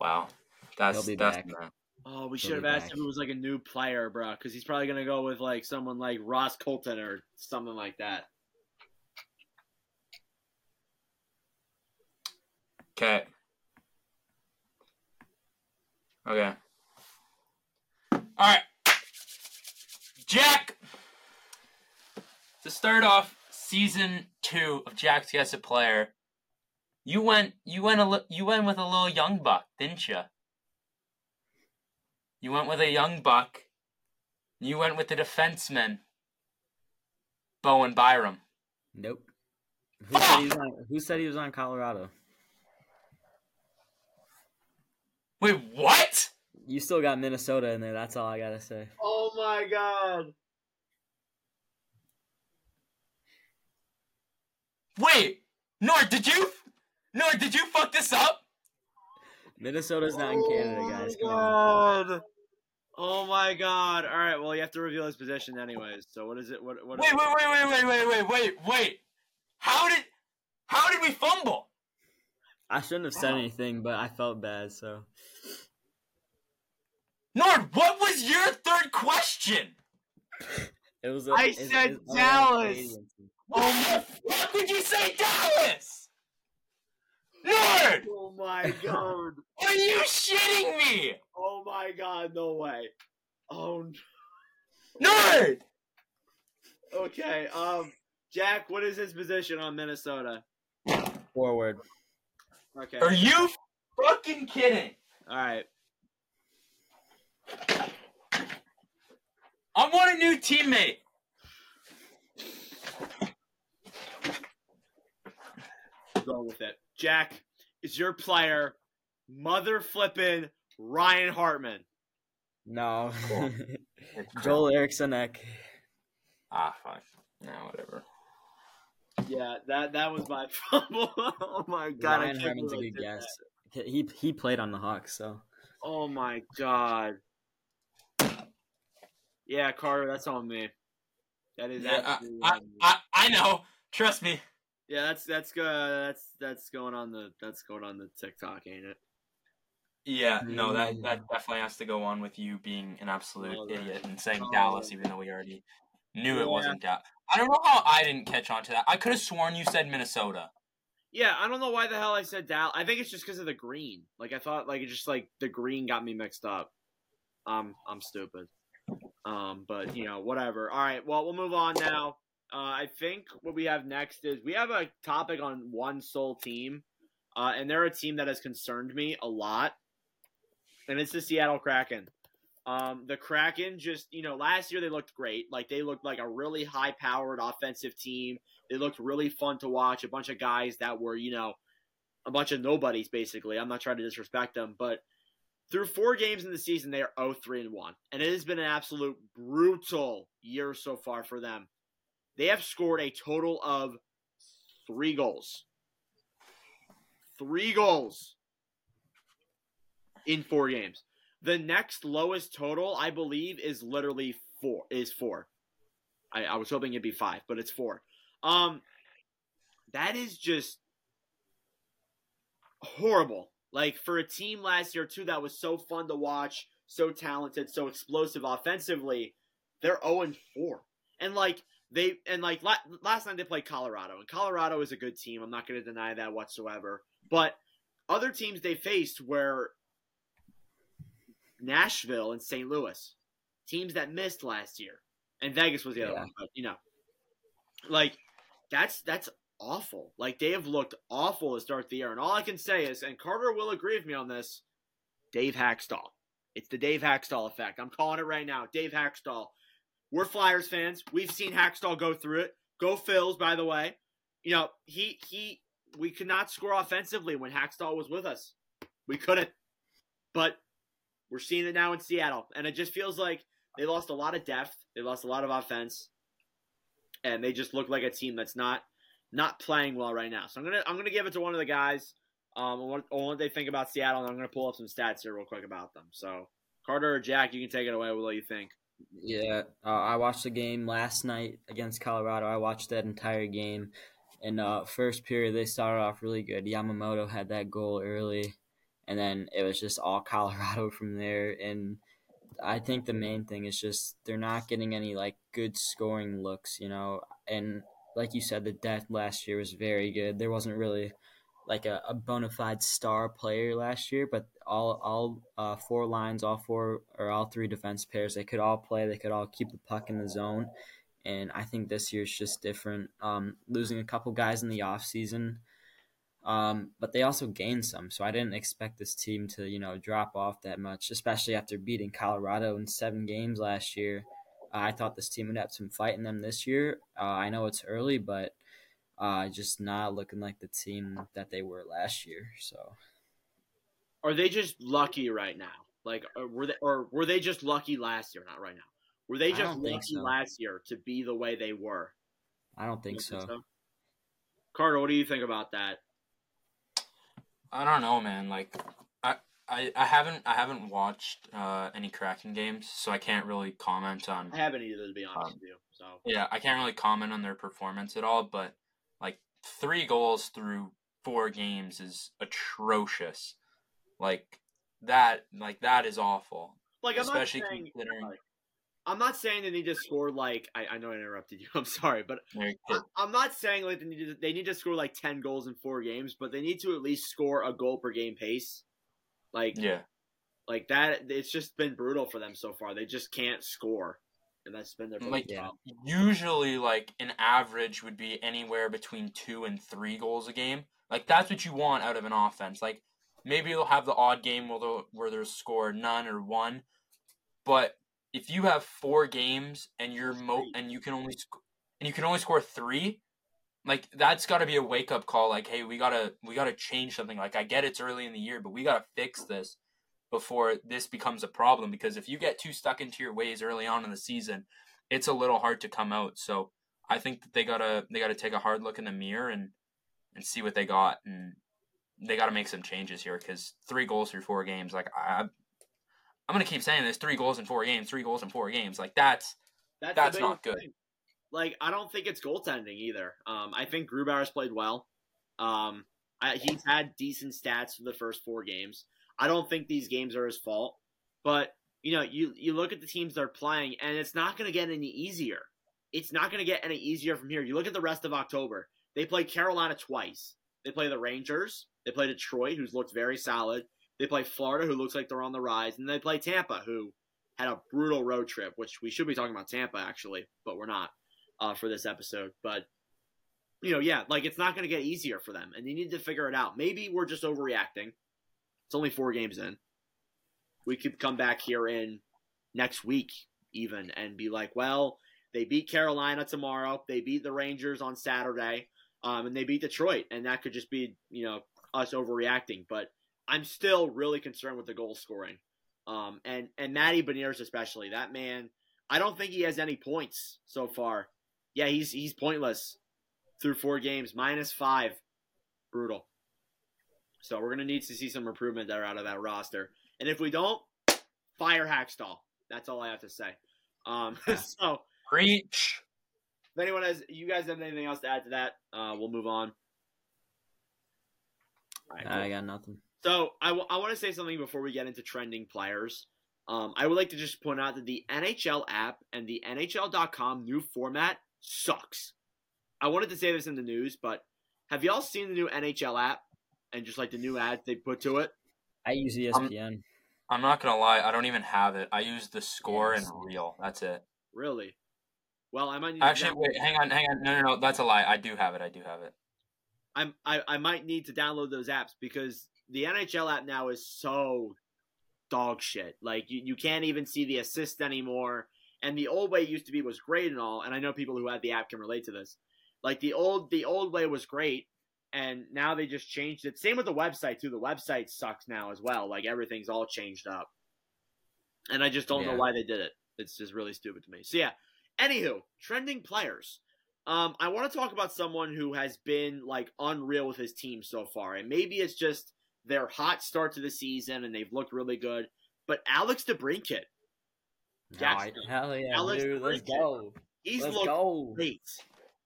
Wow, that's He'll be that's back. not- oh we should have asked back. if it was like a new player, bro, because he's probably gonna go with like someone like Ross Colton or something like that. Okay. Okay. All right. Jack. To start off season two of Jack's Guess a Player, you went you went a li- you went with a little young buck, didn't you? You went with a young buck. You went with the defenseman, Bowen Byram. nope. Who said, he was on, who said he was on Colorado? Wait, what? You still got Minnesota in there. That's all I gotta say. Oh my god. Wait, Nord, did you? Nord, did you fuck this up? Minnesota's not in Canada, guys. Oh Come my on. god. Oh my god. All right, well, you have to reveal his position anyways. So what is it? What what Wait, wait, wait, wait, wait, wait, wait, wait, wait. How did? How did we fumble? I shouldn't have said anything, but I felt bad. So Nord, what was your third question? [LAUGHS] it was. A, I it's- said it's- oh, Dallas. Canadian team. What fuck did you say Dallas? Nord, Oh my god. are you shitting me? Oh my god, no way. Oh n- Nord! okay. Um Jack, what is his position on Minnesota? Forward. Okay. Are you fucking kidding? Alright. I want a new teammate. Go with it. Jack, is your player mother flipping Ryan Hartman? No. [LAUGHS] Joel Eriksson Ek. Ah, fuck. No, whatever. Yeah, that that was my [LAUGHS] fumble. oh my god, I Ryan Hartman's a good did guess. He he played on the Hawks, so. Oh my god. Yeah, Carter, that's on me. That is Yeah, I, absolutely I, on me. I, I know. Trust me. Yeah, that's that's go that's that's going on the that's going on the TikTok, ain't it? Yeah, no, that that definitely has to go on with you being an absolute Oh, idiot and saying oh. Dallas, even though we already knew Yeah. it wasn't Dallas. I don't know how I didn't catch on to that. I could have sworn you said Minnesota. Yeah, I don't know why the hell I said Dallas. I think it's just because of the green. Like I thought, like it just like the green got me mixed up. Um, I'm stupid. Um, but you know, whatever. All right, well, we'll move on now. Uh, I think what we have next is we have a topic on one sole team, uh, and they're a team that has concerned me a lot, and it's the Seattle Kraken. Um, the Kraken just, you know, last year they looked great. Like they looked like a really high powered offensive team. They looked really fun to watch. A bunch of guys that were, you know, a bunch of nobodies basically. I'm not trying to disrespect them, but through four games in the season, they are 0 3 and 1. And it has been an absolute brutal year so far for them. They have scored a total of three goals. Three goals in four games. The next lowest total, I believe, is literally four. Is four. I, I was hoping it'd be five, but it's four. Um, that is just horrible. Like for a team last year too that was so fun to watch, so talented, so explosive offensively, they're 0 and 4. And like they and like last night they played Colorado, and Colorado is a good team. I'm not going to deny that whatsoever. But other teams they faced were Nashville and St. Louis, teams that missed last year, and Vegas was the other Yeah. one. But you know, like that's that's awful. Like they have looked awful to start the year, and all I can say is, and Carter will agree with me on this, Dave Hakstol. It's the Dave Hakstol effect. I'm calling it right now. Dave Hakstol. We're Flyers fans. We've seen Hakstol go through it. Go Phils, by the way. You know, he he we could not score offensively when Hakstol was with us. We couldn't. But we're seeing it now in Seattle. And it just feels like they lost a lot of depth. They lost a lot of offense. And they just look like a team that's not not playing well right now. So I'm gonna I'm gonna give it to one of the guys. Um, on what, what they think about Seattle, and I'm gonna pull up some stats here real quick about them. So Carter or Jack, you can take it away. With what you think? Yeah, uh, I watched the game last night against Colorado. I watched that entire game. And uh, first period, they started off really good. Yamamoto had that goal early, and then it was just all [LAUGHS] Colorado from there. And I think the main thing is just they're not getting any like good scoring looks, you know. And like you said, the depth last year was very good. There wasn't really like a, a bona fide star player last year, but all all uh, four lines, all four or all three defense pairs, they could all play. They could all keep the puck in the zone, and I think this year's just different. Um, losing a couple guys in the off season, um, but they also gained some. So I didn't expect this team to you know drop off that much, especially after beating Colorado in seven games last year. Uh, I thought this team would have some fight in them this year. Uh, I know it's early, but uh, just not looking like the team that they were last year. So Are they just lucky right now? Like, were they, or were they just lucky last year? Not right now. Were they just lucky so. last year to be the way they were? I don't think You so. Carter, what do you think about that? I don't know, man. Like, I, I, I haven't, I haven't watched uh, any Kraken games, so I can't really comment on. I haven't either, to be honest Um, with you. So Yeah, I can't really comment on their performance at all. But like three goals through four games is atrocious. Like that, like that is awful. Like I'm especially not saying, considering I'm not saying they need to score like I, I know I interrupted you. [LAUGHS] I'm sorry, but I, I'm not saying like they need to they need to score like ten goals in four games, but they need to at least score a goal per game pace. Like yeah, like that, it's just been brutal for them so far. They just can't score, and that's been their Like, problem. usually like an average would be anywhere between two and three goals a game. Like that's what you want out of an offense. Like maybe they'll have the odd game where they'll, where they'll score none or one, but if you have four games and you're mo and you can only sc- and you can only score three, like that's got to be a wake up call. Like hey, we gotta we gotta change something. Like I get it's early in the year, but we gotta fix this before this becomes a problem. Because if you get too stuck into your ways early on in the season, it's a little hard to come out. So I think that they gotta they gotta take a hard look in the mirror and and see what they got, and they gotta make some changes here because three goals through four games, like I, I'm gonna keep saying this: three goals in four games, three goals in four games, like that's That's, That's not good. thing. Like I don't think it's goaltending either. Um, I think Grubauer's played well. Um, I, he's had decent stats for the first four games. I don't think these games are his fault, but you know, you you look at the teams they're playing, and it's not going to get any easier. It's not going to get any easier from here. You look at the rest of October. They play Carolina twice. They play the Rangers. They play Detroit, who's looked very solid. They play Florida, who looks like they're on the rise, and they play Tampa, who had a brutal road trip, which we should be talking about Tampa actually, but we're not uh, for this episode. But you know, yeah, like it's not going to get easier for them, and they need to figure it out. Maybe we're just overreacting. It's only four games in. We could come back here in next week even and be like, well, they beat Carolina tomorrow, they beat the Rangers on Saturday, um, and they beat Detroit, and that could just be you know us overreacting. But I'm still really concerned with the goal scoring. Um, and and Matty Beniers especially that man. I don't think he has any points so far. Yeah, he's he's pointless through four games, minus five, brutal. So we're gonna need to see some improvement there out of that roster. And if we don't, fire Hakstol. That's all I have to say. Um, [LAUGHS] so preach. If anyone has, you guys have anything else to add to that, uh, we'll move on. All right, cool. I got nothing. So I want to say something before we get into trending players. Um, I would like to just point out that the NHL app and the NHL.com new format sucks. I wanted to say this in the news, but have y'all seen the new NHL app and just like the new ads they put to it? I use ESPN. I'm not gonna lie, I don't even have it. I use the score Yes. and reel. That's it. Really? Well, I might need Actually, wait, hang on, hang on. No, no, no, that's a lie. I do have it. I do have it. I'm, I I might need to download those apps because the NHL app now is so dog shit. Like you, you can't even see the assist anymore. And the old way used to be was great and all. And I know people who had the app can relate to this. Like the old the old way was great, and now they just changed it. Same with the website too. The website sucks now as well. Like everything's all changed up. And I just don't know why they did it. It's just really stupid to me. So yeah. Anywho, trending players. Um, I want to talk about someone who has been like unreal with his team so far, and maybe it's just their hot start to the season and they've looked really good. But Alex DeBrincat, No, I- hell yeah, Alex dude. Let's go. he's Let's looked go. great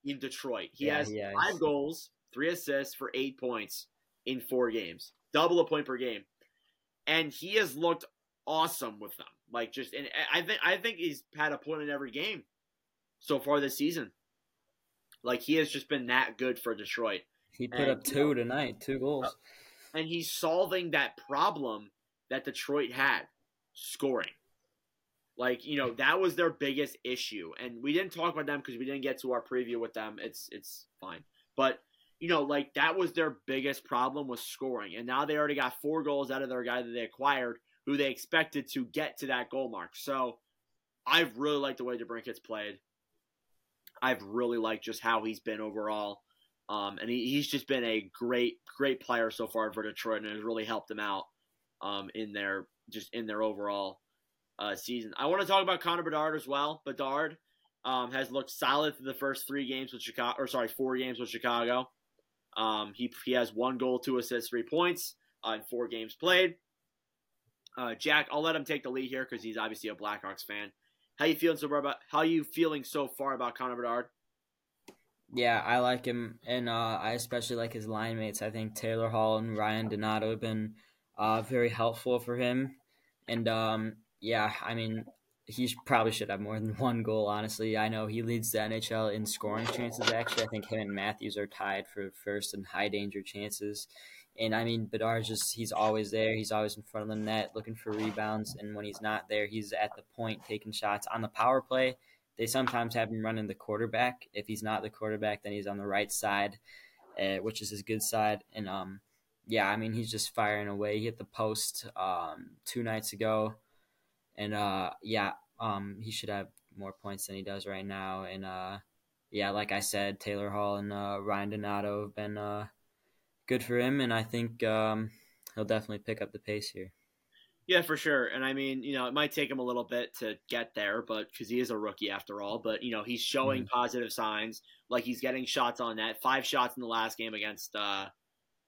in Detroit. He Yeah, has has. five goals, three assists for eight points in four games, double a point per game, and he has looked awesome with them. Like just, and I think I think he's had a point in every game so far this season. Like he has just been that good for Detroit. He put And, up you two tonight, two goals. Uh, and he's solving that problem that Detroit had scoring. Like you know that was their biggest issue, and we didn't talk about them because we didn't get to our preview with them. It's it's fine, but you know like that was their biggest problem was scoring, and now they already got four goals out of their guy that they acquired, who they expected to get to that goal mark. So I've really liked the way DeBrincat's played. I've really liked just how he's been overall. Um, and he, he's just been a great, great player so far for Detroit, and has really helped them out um, in their just in their overall uh, season. I want to talk about Connor Bedard as well. Bedard um, has looked solid through the first three games with Chicago, or sorry, four games with Chicago. Um, he he has one goal, two assists, three points uh, in four games played. Uh, Jack, I'll let him take the lead here because he's obviously a Blackhawks fan. How you feeling so far about how you feeling so far about Connor Bedard? Yeah, I like him, and uh, I especially like his line mates. I think Taylor Hall and Ryan Donato have been uh, very helpful for him. And um, yeah, I mean, he probably should have more than one goal. Honestly, I know he leads the NHL in scoring chances. Actually, I think him and Matthews are tied for first in high danger chances. And I mean, Bedard just he's always there. He's always in front of the net looking for rebounds. And when he's not there, he's at the point taking shots on the power play they sometimes have him running the quarterback. If he's not the quarterback, then he's on the right side, uh, which is his good side. And um, yeah, I mean he's just firing away. He hit the post um, two nights ago, and uh, yeah, um, he should have more points than he does right now. And uh, yeah, like I said, Taylor Hall and uh, Ryan Donato have been uh, good for him, and I think um, he'll definitely pick up the pace here. Yeah, for sure. And I mean, you know, it might take him a little bit to get there, but because he is a rookie after all. But you know, he's showing mm-hmm. positive signs, like he's getting shots on net. Five shots in the last game against. uh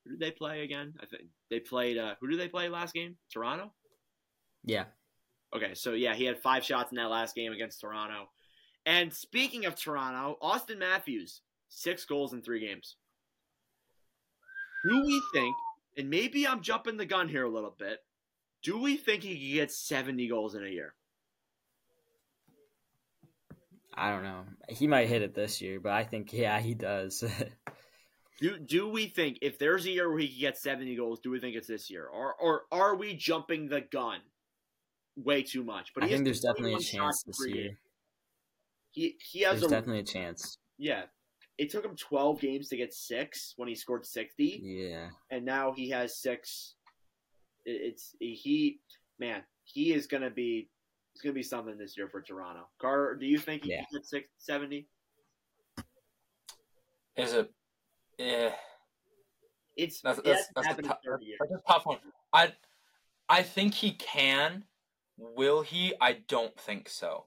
Who did they play again? I think they played. uh Who did they play last game? Toronto. Yeah. Okay, so yeah, he had five shots in that last game against Toronto. And speaking of Toronto, Auston Matthews, six goals in three games. Do we think? And maybe I'm jumping the gun here a little bit do we think he could get 70 goals in a year? I don't know. He might hit it this year, but I think yeah, he does. [LAUGHS] do do we think if there's a year where he could get 70 goals, do we think it's this year? Or or are we jumping the gun way too much? But I think there's definitely a chance this year. He he has there's a, definitely a chance. Yeah. It took him 12 games to get 6 when he scored 60. Yeah. And now he has 6 it's he man he is gonna be it's gonna be something this year for Toronto. Carter, do you think he yeah. can get six seventy? Is it? Yeah. It's that's, that's, that's, a, t- that's a tough one. I I think he can. Will he? I don't think so.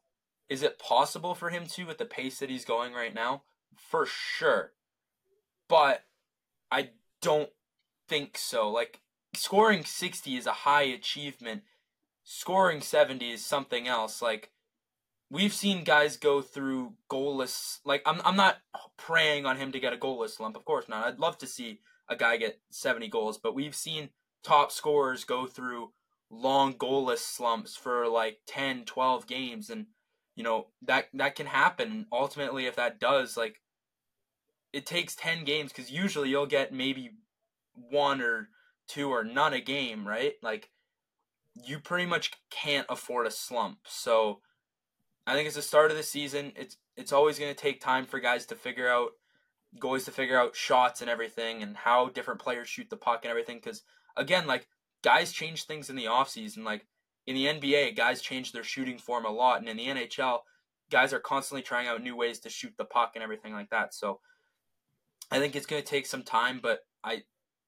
Is it possible for him to at the pace that he's going right now? For sure. But I don't think so. Like scoring 60 is a high achievement. Scoring 70 is something else. Like we've seen guys go through goalless like I'm I'm not praying on him to get a goalless slump, of course not. I'd love to see a guy get 70 goals, but we've seen top scorers go through long goalless slumps for like 10, 12 games and you know, that that can happen. Ultimately if that does like it takes 10 games cuz usually you'll get maybe one or two or none a game, right? Like you pretty much can't afford a slump. So I think it's the start of the season. It's it's always going to take time for guys to figure out goalies to figure out shots and everything and how different players shoot the puck and everything cuz again like guys change things in the offseason like in the NBA guys change their shooting form a lot and in the NHL guys are constantly trying out new ways to shoot the puck and everything like that. So I think it's going to take some time but I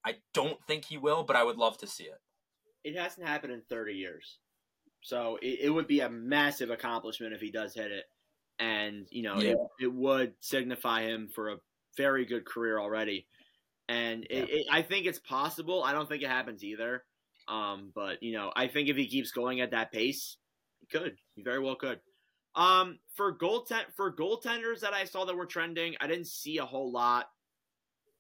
I don't think he will, but I would love to see it. It hasn't happened in 30 years. So it, it would be a massive accomplishment if he does hit it. And, you know, yeah. it, it would signify him for a very good career already. And yeah. it, I think it's possible. I don't think it happens either. Um, but, you know, I think if he keeps going at that pace, he could. He very well could. Um, for goaltend for goaltenders that I saw that were trending, I didn't see a whole lot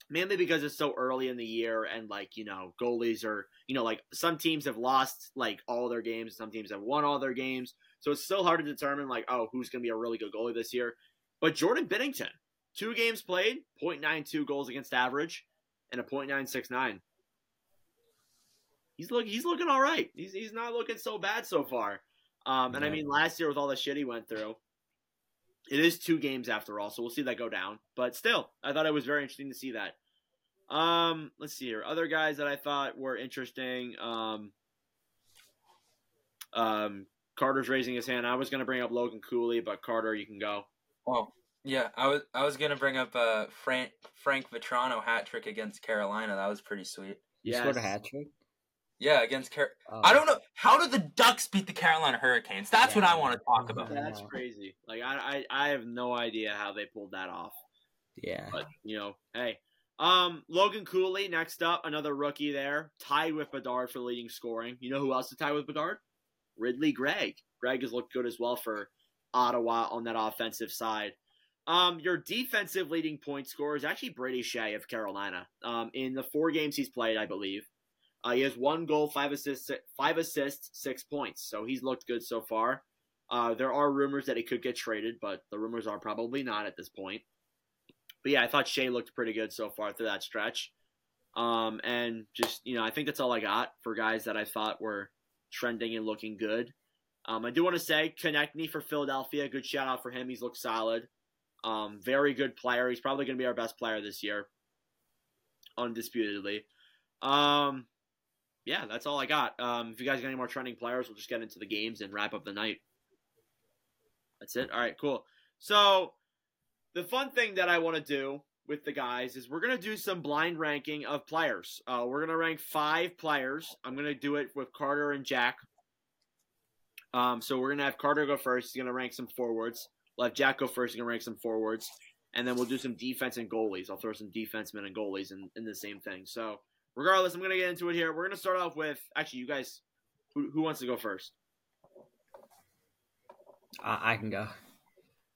mainly because it's so early in the year and like you know goalies are you know like some teams have lost like all their games some teams have won all their games so it's still hard to determine like oh who's going to be a really good goalie this year but jordan binnington two games played 0.92 goals against average and a 0.969 he's look he's looking all right he's, he's not looking so bad so far um, and yeah. i mean last year with all the shit he went through it is two games after all, so we'll see that go down. But still, I thought it was very interesting to see that. Um, let's see here. Other guys that I thought were interesting. Um, um, Carter's raising his hand. I was going to bring up Logan Cooley, but Carter, you can go. Oh, yeah. I was I was going to bring up uh Frank Frank Vatrano hat trick against Carolina. That was pretty sweet. You yes. scored a hat trick. Yeah, against Car. Oh. I don't know how did the Ducks beat the Carolina Hurricanes. That's yeah. what I want to talk about. That's crazy. Like I, I, I have no idea how they pulled that off. Yeah, but you know, hey, um, Logan Cooley next up, another rookie there, tied with Bedard for leading scoring. You know who else is tied with Bedard? Ridley Greig. Greig has looked good as well for Ottawa on that offensive side. Um, your defensive leading point scorer is actually Brady Skjei of Carolina. Um, in the four games he's played, I believe, uh, he has one goal, five assists, five assists, six points. So he's looked good so far. Uh, there are rumors that he could get traded, but the rumors are probably not at this point. But yeah, I thought Skjei looked pretty good so far through that stretch. Um, and just you know, I think that's all I got for guys that I thought were trending and looking good. Um, I do want to say Konecny for Philadelphia. Good shout out for him. He's looked solid. Um, very good player. He's probably going to be our best player this year, undisputedly. Um, yeah, that's all I got. Um, if you guys got any more trending players, we'll just get into the games and wrap up the night. That's it. All right, cool. So the fun thing that I want to do with the guys is we're gonna do some blind ranking of players. Uh, we're gonna rank five players. I'm gonna do it with Carter and Jack. Um, so we're gonna have Carter go first. He's gonna rank some forwards. We'll have Jack go first. He's gonna rank some forwards, and then we'll do some defense and goalies. I'll throw some defensemen and goalies in, in the same thing. So regardless, I'm gonna get into it here. We're gonna start off with actually, you guys, who, who wants to go first? I, I can go.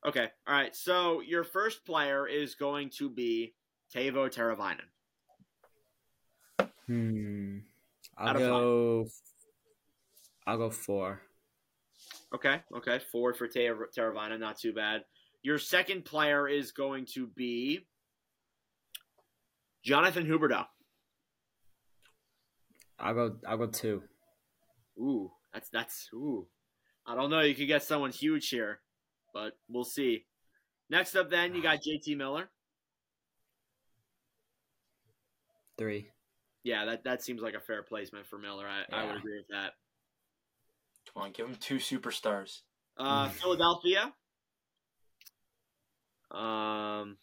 Okay. All right. So your first player is going to be Teuvo Teravainen. Hmm. I'll go. I'll go four. Okay. Okay. Four for Te- Teravainen. Not too bad. Your second player is going to be Jonathan Huberdeau. I'll go. I'll go two. Ooh, that's that's ooh. I don't know. You could get someone huge here, but we'll see. Next up, then you got [SIGHS] JT Miller. Three. Yeah, that that seems like a fair placement for Miller. I, I would agree with that. Come on, give him two superstars. Uh, [SIGHS] Philadelphia. Um,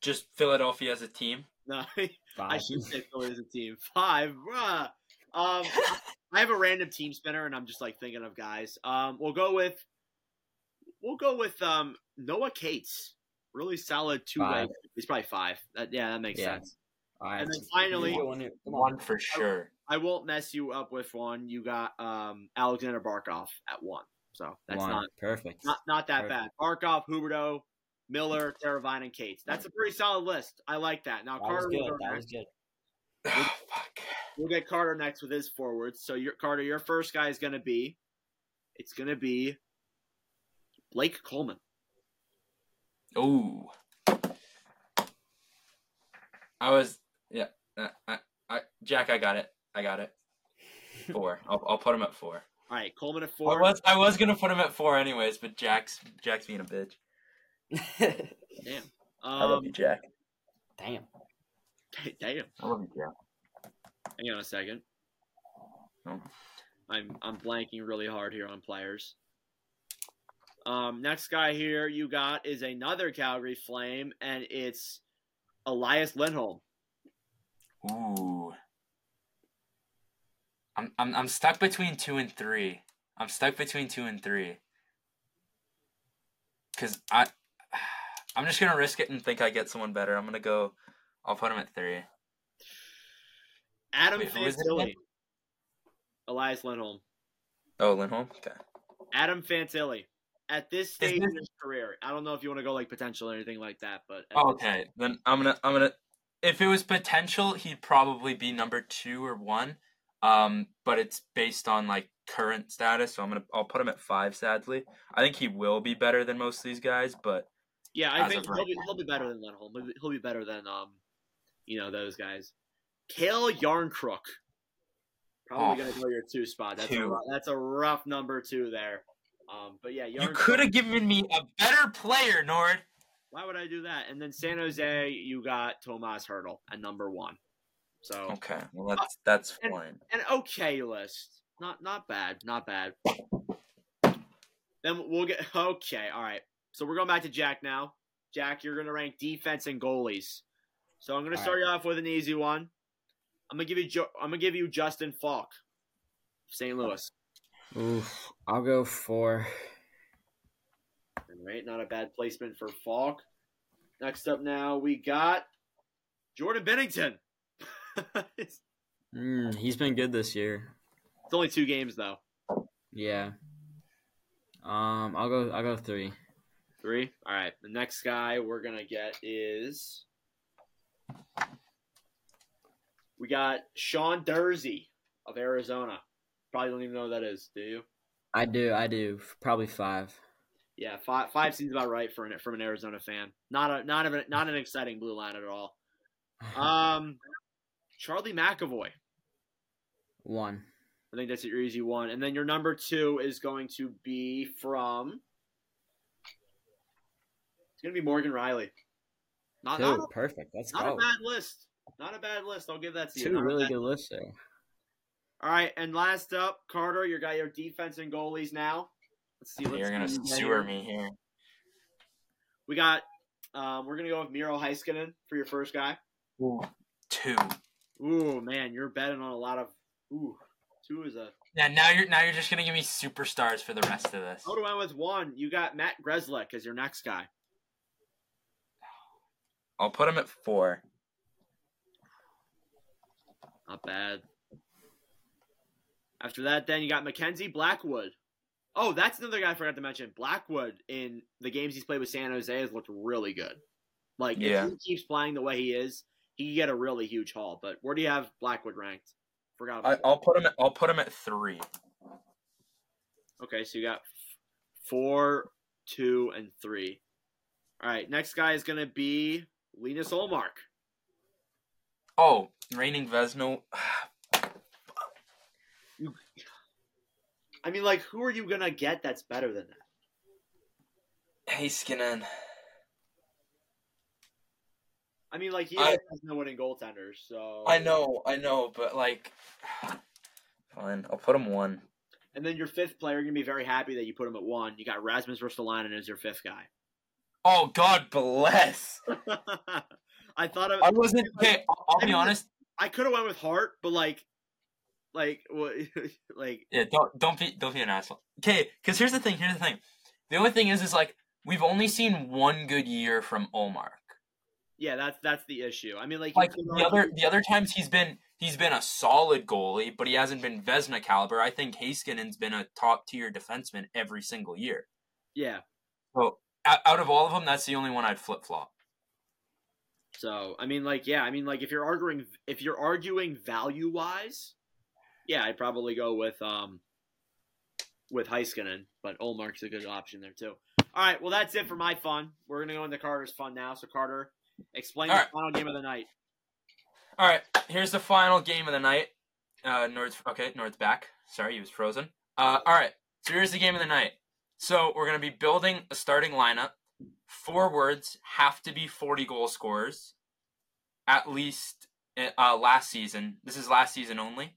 Just Philadelphia as a team. No, [LAUGHS] I should say Philly as a team. Five, bruh. Um, [LAUGHS] I have a random team spinner, and I'm just like thinking of guys. Um, we'll go with, we'll go with um Noah Cates. Really solid two way. He's probably five. That, yeah, that makes Yeah. sense. All right. And then finally- You go in here. Come on. One for sure. I won't mess you up with one. You got um Alexander Barkov at one, so that's One. not perfect. not not that Perfect. bad. Barkov, Huberdeau, Miller, Teravainen, and Cates. That's a pretty solid list. I like that. Now That was Carter, good. will That was good. Oh, fuck. we'll get Carter next with his forwards. So your Carter, your first guy is gonna be, it's gonna be Blake Coleman. Oh. I was yeah. I, I, I Jack, I got it. I got it. Four. [LAUGHS] I'll, I'll put him at four. All right, Coleman at four. I was I was gonna put him at four anyways, but Jack's Jack's being a bitch. Damn. I love Um, you, Jack. Damn. damn. I love you, Jack. Hang on a second. Oh. I'm I'm blanking really hard here on players. Um, next guy here you got is another Calgary Flame, and it's Elias Lindholm. Ooh. I'm I'm I'm stuck between two and three. I'm stuck between two and three. Cause I I'm just gonna risk it and think I get someone better. I'm gonna go I'll put him at three. Adam Wait, who is it Fantilli. Elias Lindholm. Oh, Lindholm? Okay. Adam Fantilli. At this stage this- in his career, I don't know if you want to go like potential or anything like that, but this- okay. Then I'm gonna I'm gonna if it was potential, he'd probably be number two or one. Um, but it's based on like current status, so I'm gonna I'll put him at five. Sadly, I think he will be better than most of these guys, but yeah, I as think he'll right be, he'll be better than Lindholm. He'll be, he'll be better than um, you know those guys. Kale Yarncrook. Probably Oh, gonna go your two spot. That's a two. rough, that's a rough number two there. Um, but yeah, you could have given me a better player, Nord. Why would I do that? And then San Jose, you got Tomas Hertl at number one. So Okay, well that's that's and- fine. an okay list. Not not bad. Not bad. Then we'll get [LAUGHS] okay. All right. So we're going back to Jack now. Jack, you're gonna rank defense and goalies. So I'm gonna All start you off with an easy one. I'm gonna give you. Jo- I'm gonna give you Justin Faulk, St. Louis. Oof. I'll go four. All right, not a bad placement for Faulk. Next up now we got Jordan Binnington. [LAUGHS] Mm, he's been good this year. It's only two games though. Yeah. Um, I'll go. I'll go three. Three. All right. The next guy we're gonna get is we got Sean Durzi of Arizona. Probably don't even know who that is. Do you? I do, I do. Probably five. Yeah, five five seems about right for an from an Arizona fan. Not a not a not an exciting blue line at all. [LAUGHS] Um, Charlie McAvoy. One. I think that's your easy one, and then your number two is going to be from. It's gonna be Morgan Rielly. Not, Two. not, a, Perfect. Let's not a bad list. Not a bad list. I'll give that to you. Two really good lists there. All right, and last up, Carter. You got your defense and goalies now. Let's see. Let's You're gonna see who we get sewer me here. We got. Um, we're gonna go with Miro Heiskanen for your first guy. Two. Ooh, man, you're betting on a lot of. Ooh, two is a. Yeah, now you're now you're just gonna give me superstars for the rest of this. How do I with one? You got Matt Grzelcyk as your next guy. I'll put him at four. Not bad. After that, then you got Mackenzie Blackwood. Oh, that's another guy I forgot to mention. Blackwood in the games he's played with San Jose has looked really good. Like Yeah. if he keeps playing the way he is, he can get a really huge haul. But where do you have Blackwood ranked? Forgot. I, I'll put him. At, I'll put him at three. Okay, so you got four, two, and three. All right, next guy is gonna be Linus Ullmark. Oh, reigning Vezina. [SIGHS] I mean, like, who are you gonna get that's better than that? Heiskanen. I mean, like, he I- has no winning goaltenders, so I know, I know, but like, [SIGHS] fine. I'll put him one. And then your fifth player, you're gonna be very happy that you put him at one. You got Rasmus Ristolainen as your fifth guy. Oh God bless. [LAUGHS] I thought of, I wasn't. Okay, I'll, I'll be honest. I could have went with Hart, but like, like what, [LAUGHS] like Yeah, don't don't be don't be an asshole. Okay, because here's the thing. Here's the thing. The only thing is, is like we've only seen one good year from Omar. yeah, that's that's the issue. I mean, like, Like the other the other times he's been he's been a solid goalie, but he hasn't been Vezina caliber. I think Heiskanen's been a top tier defenseman every single year. yeah. So out, of all of them, that's the only one I'd flip flop. So I mean, like, yeah, I mean, like, if you're arguing if you're arguing value wise, yeah, I'd probably go with um with Heiskanen, but Ullmark's a good option there too. All right, well, that's it for my fun. We're gonna go into Carter's fun now. So Carter, explain All the right. final game of the night. All right, here's the final game of the night. Uh, Nord's okay. Nord's back. Sorry, he was frozen. Uh, all right. So here's the game of the night. So we're gonna be building a starting lineup. Forwards have to be 40 goal scorers, at least uh, last season. This is last season only.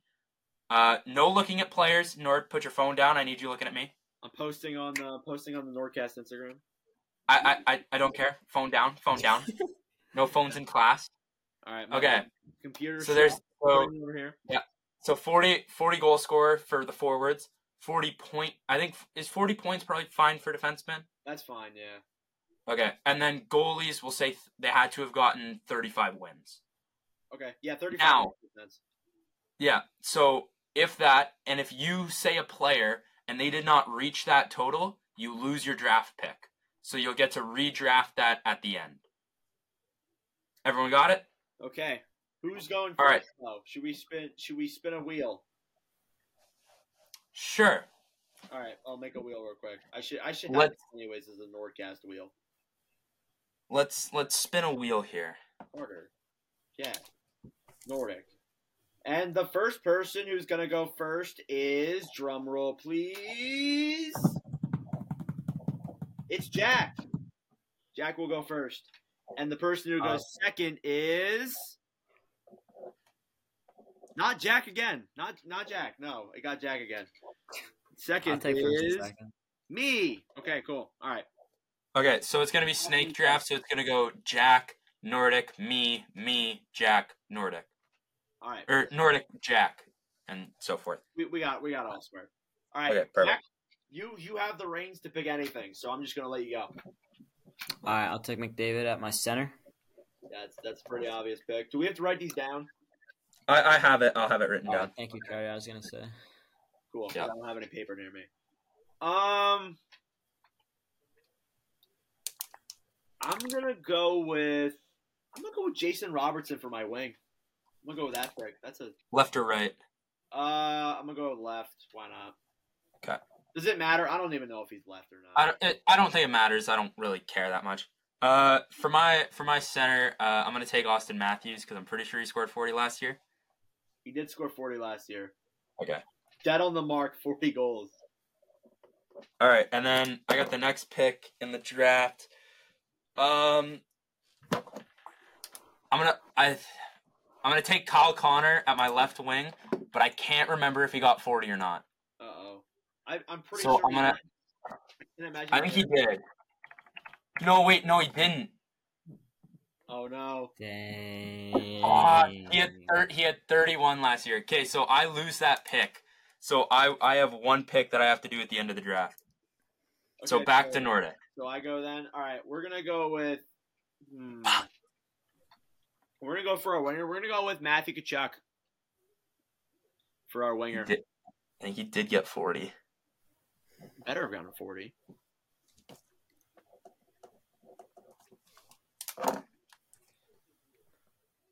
Uh, no looking at players. Nord, put your phone down. I need you looking at me. I'm posting on the posting on the Nordcast Instagram. I I, I, don't care. Phone down. Phone down. [LAUGHS] No phones in class. All right. Okay. Computer. So there's so over here. So 40, 40 goal scorer for the forwards. 40 point. I think is 40 points probably fine for defensemen. That's fine. Yeah. Okay. And then goalies will say th- they had to have gotten 35 wins. Okay. Yeah. Thirty-five. Now- Yeah. So if that and if you say a player and they did not reach that total, you lose your draft pick. So you'll get to redraft that at the end. Everyone got it? Okay. Who's going first? All right. though? Should we spin? Should we spin a wheel? Sure. All right. I'll make a wheel real quick. I should. I should have anyways as a Nordcast wheel. Let's let's spin a wheel here. Order. Yeah. Nordic. And the first person who's gonna go first is drum roll, please. It's Jack. Jack will go first. And the person who goes oh. second is not Jack again. Not not Jack. No, it got Jack again. Second take is and second. me. Okay, cool. All right. Okay, so it's gonna be snake draft. So it's gonna go Jack, Nordic, me, me, Jack, Nordic, All right. or Nordic, Jack, and so forth. We, we got we got all squared. All right. Okay, perfect. Jack, you you have the reins to pick anything, so I'm just gonna let you go. All right, I'll take McDavid at my center. That's that's a pretty obvious pick. Do we have to write these down? I, I have it. I'll have it written All down. right, thank you, Carrie. I was gonna say. Cool. Yeah. I don't have any paper near me. Um. I'm gonna go with I'm gonna go with Jason Robertson for my wing. I'm gonna go with that pick. That's a Left or right? uh. I'm gonna go left. Why not? Okay. Does it matter? I don't even know if he's left or not. I don't, it, I don't think it matters. I don't really care that much. Uh, for my for my center, uh, I'm gonna take Auston Matthews because I'm pretty sure he scored 40 last year. He did score 40 last year. Okay. Dead on the mark, 40 goals. All right, and then I got the next pick in the draft. Um, I'm gonna I, I'm gonna take Kyle Connor at my left wing, but I can't remember if he got 40 or not. Uh oh. I'm pretty So sure. I'm gonna- I imagine? I think he did. No, wait, no, he didn't. Oh no. Dang. Ah, he had thir- he had 31 last year. Okay, so I lose that pick. So I I have one pick that I have to do at the end of the draft. so Okay, back to Nordic. So I go then. All right, we're gonna go with. Hmm, we're gonna go for our winger. We're gonna go with Matthew Tkachuk for our He winger. did- I think he did get 40. Better have gone to forty.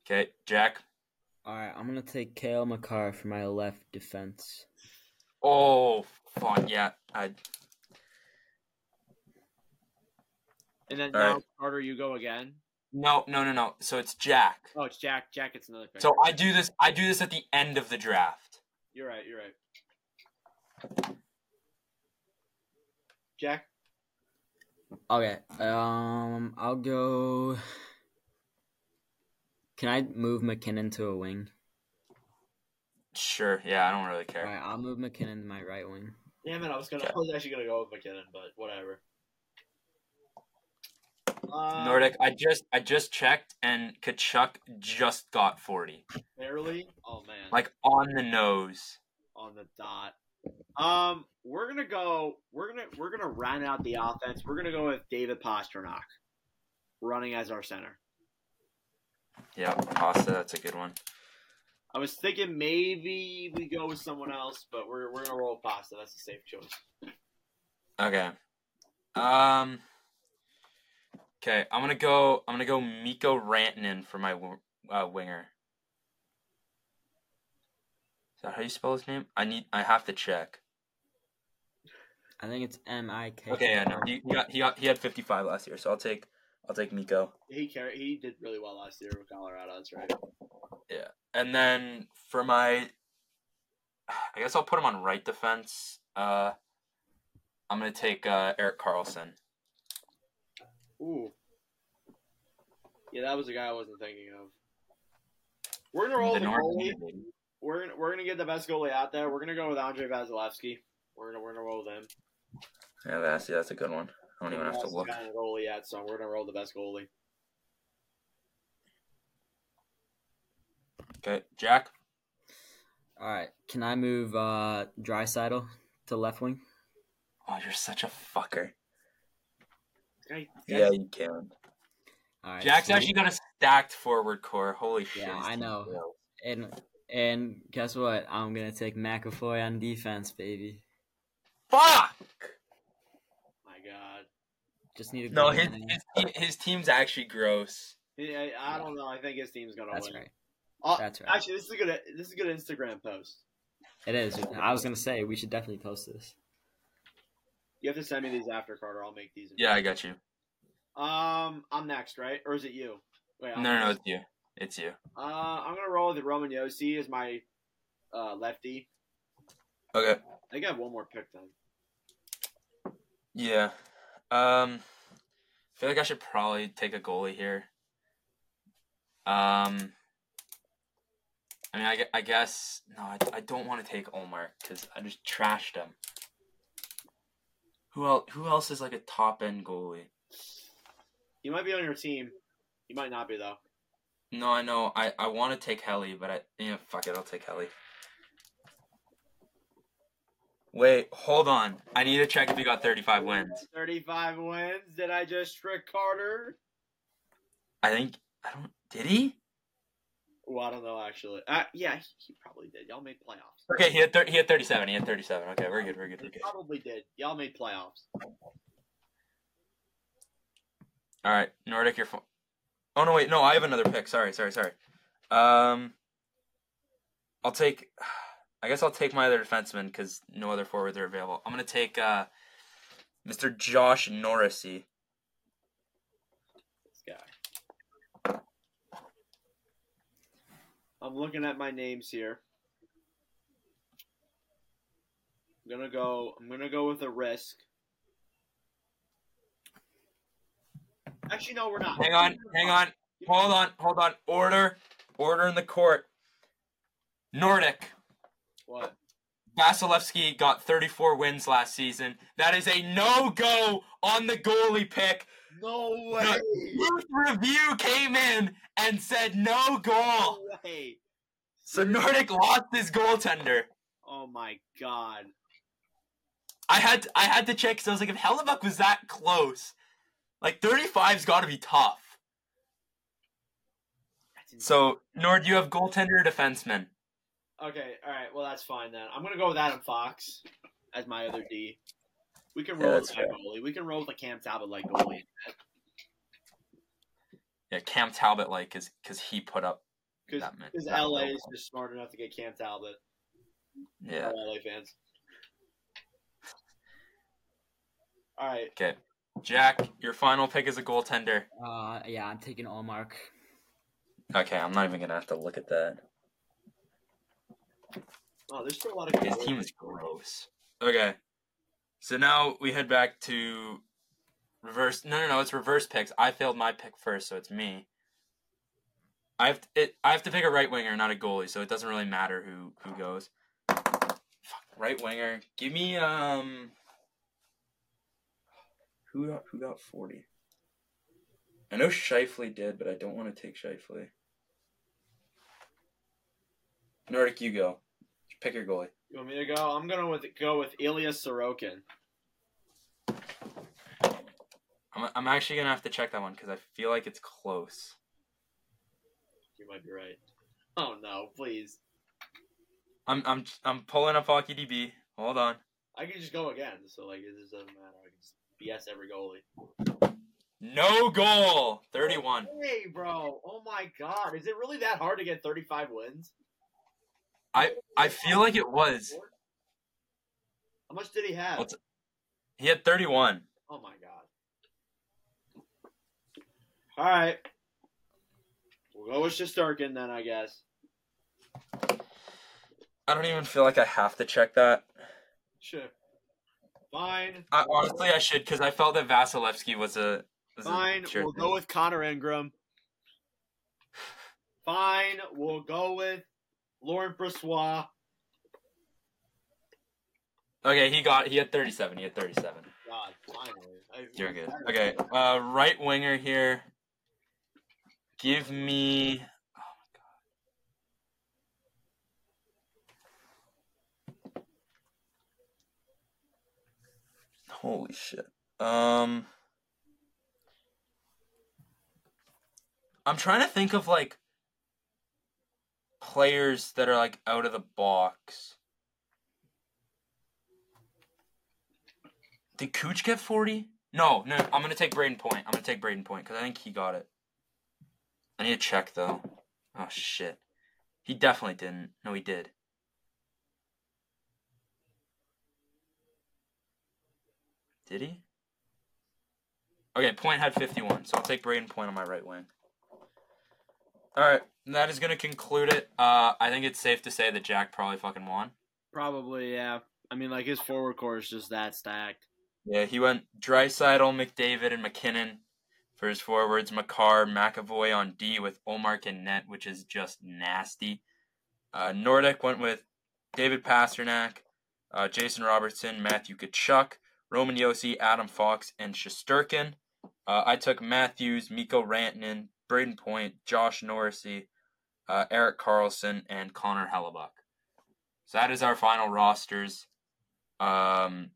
Okay, Jack. All right, I'm gonna take Cale Makar for my left defense. Oh, fun. Yeah, I And then All now right. Carter, you go again. no no no no. So it's Jack. Oh, it's Jack. Jack gets another pick. So I do this. I do this at the end of the draft. you're right. You're right. Jack. Okay, um, I'll go. Can I move MacKinnon to a wing? Sure. Yeah, I don't really care. right, I'll move MacKinnon to my right wing. Damn it! I was gonna. Okay. I was actually gonna go with MacKinnon, but whatever. Um, Nordic. I just I just checked, and Tkachuk just got 40, barely. Oh man. like on the nose. on the dot. Um, we're gonna go. We're gonna we're gonna round out the offense. We're gonna go with David Pastrnak, running as our center. Yeah, Pasta. That's a good one. I was thinking maybe we go with someone else, but we're we're gonna roll Pasta. That's a safe choice. Okay. Um. Okay, I'm gonna go. I'm gonna go Mikko Rantanen for my uh, winger. Is that how you spell his name? I need. I have to check. I think it's M I K. Okay, yeah, no, he, he got he got he had 55 last year, so I'll take I'll take Mikko. He carried. He did really well last year with Colorado. That's right. Yeah, and then for my, I guess I'll put him on right defense. Uh, I'm gonna take uh, Erik Karlsson. Ooh. Yeah, that was a guy I wasn't thinking of. We're gonna roll The the goalie. We're gonna we're gonna get the best goalie out there. We're gonna go with Andrei Vasilevskiy. We're gonna we're gonna roll with him. Yeah, that's yeah, that's a good one. I don't even have to Best look. guy in the goalie yet, so we're gonna roll the best goalie. Okay, Jack. All right, can I move uh Draisaitl to left wing? Oh, you're such a fucker. Guy, Yeah, you can. All right, Jack's sweet. actually got a stacked forward core. Holy shit. Yeah, I know. real. and and guess what? I'm gonna take McAvoy on defense, baby. Fuck. My God. Just need a No, his his, his team's actually gross. Yeah, I don't know. I think his team's gonna That's win. right. Uh, That's right. Actually, this is a good. This is a good Instagram post. It is. I was gonna say we should definitely post this. You have to send me these after Carter. I'll make these. Yeah, I got you. Um, I'm next, right? Or is it you? Wait, No, no, no, it's you. It's you. Uh, I'm gonna roll with Roman Josi as my uh, lefty. Okay. I think I have one more pick then. Yeah. Um, I feel like I should probably take a goalie here. Um, I mean, I, I guess no, I, I don't want to take Omar because I just trashed him. Who else? Who else is like a top end goalie? He might be on your team. He might not be though. No, I know. I, I want to take Helly, but I yeah, fuck it. I'll take Helly. Wait, hold on. I need to check if he got 35 wins. 35 wins. Did I just trick Carter? I think I don't. Did he? Well, I don't know actually. Uh, yeah, he, he probably did. Y'all made playoffs. Okay, he had thir- he had 37. He had 37. Okay, we're good. We're good. We're He good. probably did. Y'all made playoffs. All right, Nordic, you're. Fo- oh no, wait, no, I have another pick. Sorry, sorry, sorry. Um, I'll take. I guess I'll take my other defenseman because no other forwards are available. I'm gonna take uh, Mr. Josh Morrissey. This guy. I'm looking at my names here. I'm gonna go. I'm gonna go with a risk. Actually, no, we're not. Hang on, hang on, hold on, hold on. Order, order in the court. Nordic. What? Vasilevskiy got 34 wins last season. That is a no go on the goalie pick. No way! Youth Review came in and said no goal. No way! So Nordic lost his goaltender. Oh my god! I had I had to check because I was like, if Hellebuyck was that close, like 35's got to be tough. So Nord, you have goaltender or defenseman. Okay, all right. Well, that's fine then. I'm gonna go with Adam Fox as my other D. We can roll that's with that goalie. We can roll with a Cam Talbot like goalie. Yeah, Cam Talbot like is because he put up Because that because LA is just smart enough to get Cam Talbot. Yeah. All LA fans. All right. Okay. Jack, your final pick is a goaltender. Uh, yeah, I'm taking Ullmark. Okay, I'm not even gonna have to look at that. Oh, there's still a lot of His team is gross. Okay. So now we head back to reverse. No, no, no. It's reverse picks. I failed my pick first, so it's me. I have to, it. I have to pick a right winger, not a goalie, so it doesn't really matter who who goes. Fuck, right winger. Give me um. Who got who got forty? I know Scheifele did, but I don't want to take Scheifele. Nordic, you go. Pick your goalie. You want me to go? I'm gonna with go with Ilya Sorokin. I'm, I'm actually gonna have to check that one because I feel like it's close. You might be right. Oh no, please. I'm I'm I'm pulling up Hockey DB. Hold on. I can just go again. So like it just doesn't matter. I can just BS every goalie. No goal. Thirty-one. Hey, bro. Oh my god. Is it really that hard to get 35 wins? I I feel like it was. How much did he have? What's- He had thirty-one. Oh my god. All right. We'll go with Shesterkin then, I guess. I don't even feel like I have to check that. Sure. Fine. I, honestly, I should because I felt that Vasilevskiy was a. Was a Fine. sure We'll thing. go with Connor Ingram. Fine. We'll go with Laurent Brossoit. Okay, he got. He had thirty-seven. He had thirty-seven. God, finally. I- You're good. Okay, uh, right winger here. Give me. Oh my god. Holy shit. Um. I'm trying to think of like players that are like out of the box. Did Cooch get 40? No, no, I'm gonna take Brayden Point. I'm gonna take Brayden Point because I think he got it. I need to check though. Oh shit. He definitely didn't. No, he did. Did he? Okay, Point had 51, so I'll take Brayden Point on my right wing. That is gonna conclude it. Uh, I think it's safe to say that Jack probably fucking won. Probably, yeah. I mean, like his forward core is just that stacked. Yeah, he went Draisaitl, McDavid, and MacKinnon for his forwards. Makar, McAvoy on D with Ullmark and net, which is just nasty. Uh, Nordic went with David Pastrnak, uh, Jason Robertson, Matthew Tkachuk, Roman Josi, Adam Fox, and Shesterkin. Uh, I took Matthews, Mikko Rantanen, Brayden Point, Josh Morrissey, uh, Erik Karlsson, and Connor Hellebuyck. So that is our final rosters. Um,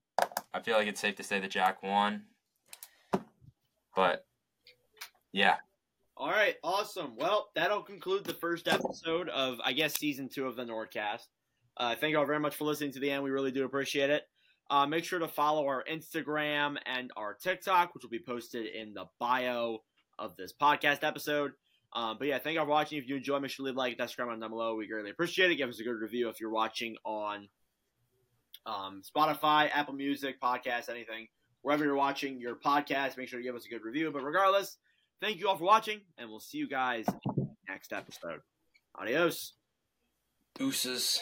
I feel like it's safe to say that Jack won. But yeah, All right, awesome. Well, that'll conclude the first episode of, I guess, season two of the Nordcast. Uh, thank you all very much for listening to the end. We really do appreciate it. Uh, make sure to follow our Instagram and our TikTok, which will be posted in the bio of this podcast episode. Um, but yeah, thank you for watching. If you enjoy, make sure to leave a like, that subscribe down below. We greatly appreciate it. Give us a good review if you're watching on um, Spotify, Apple Music, podcast, anything. Wherever you're watching your podcast, make sure to give us a good review. But regardless, thank you all for watching, and we'll see you guys next episode. Adios. Deuces.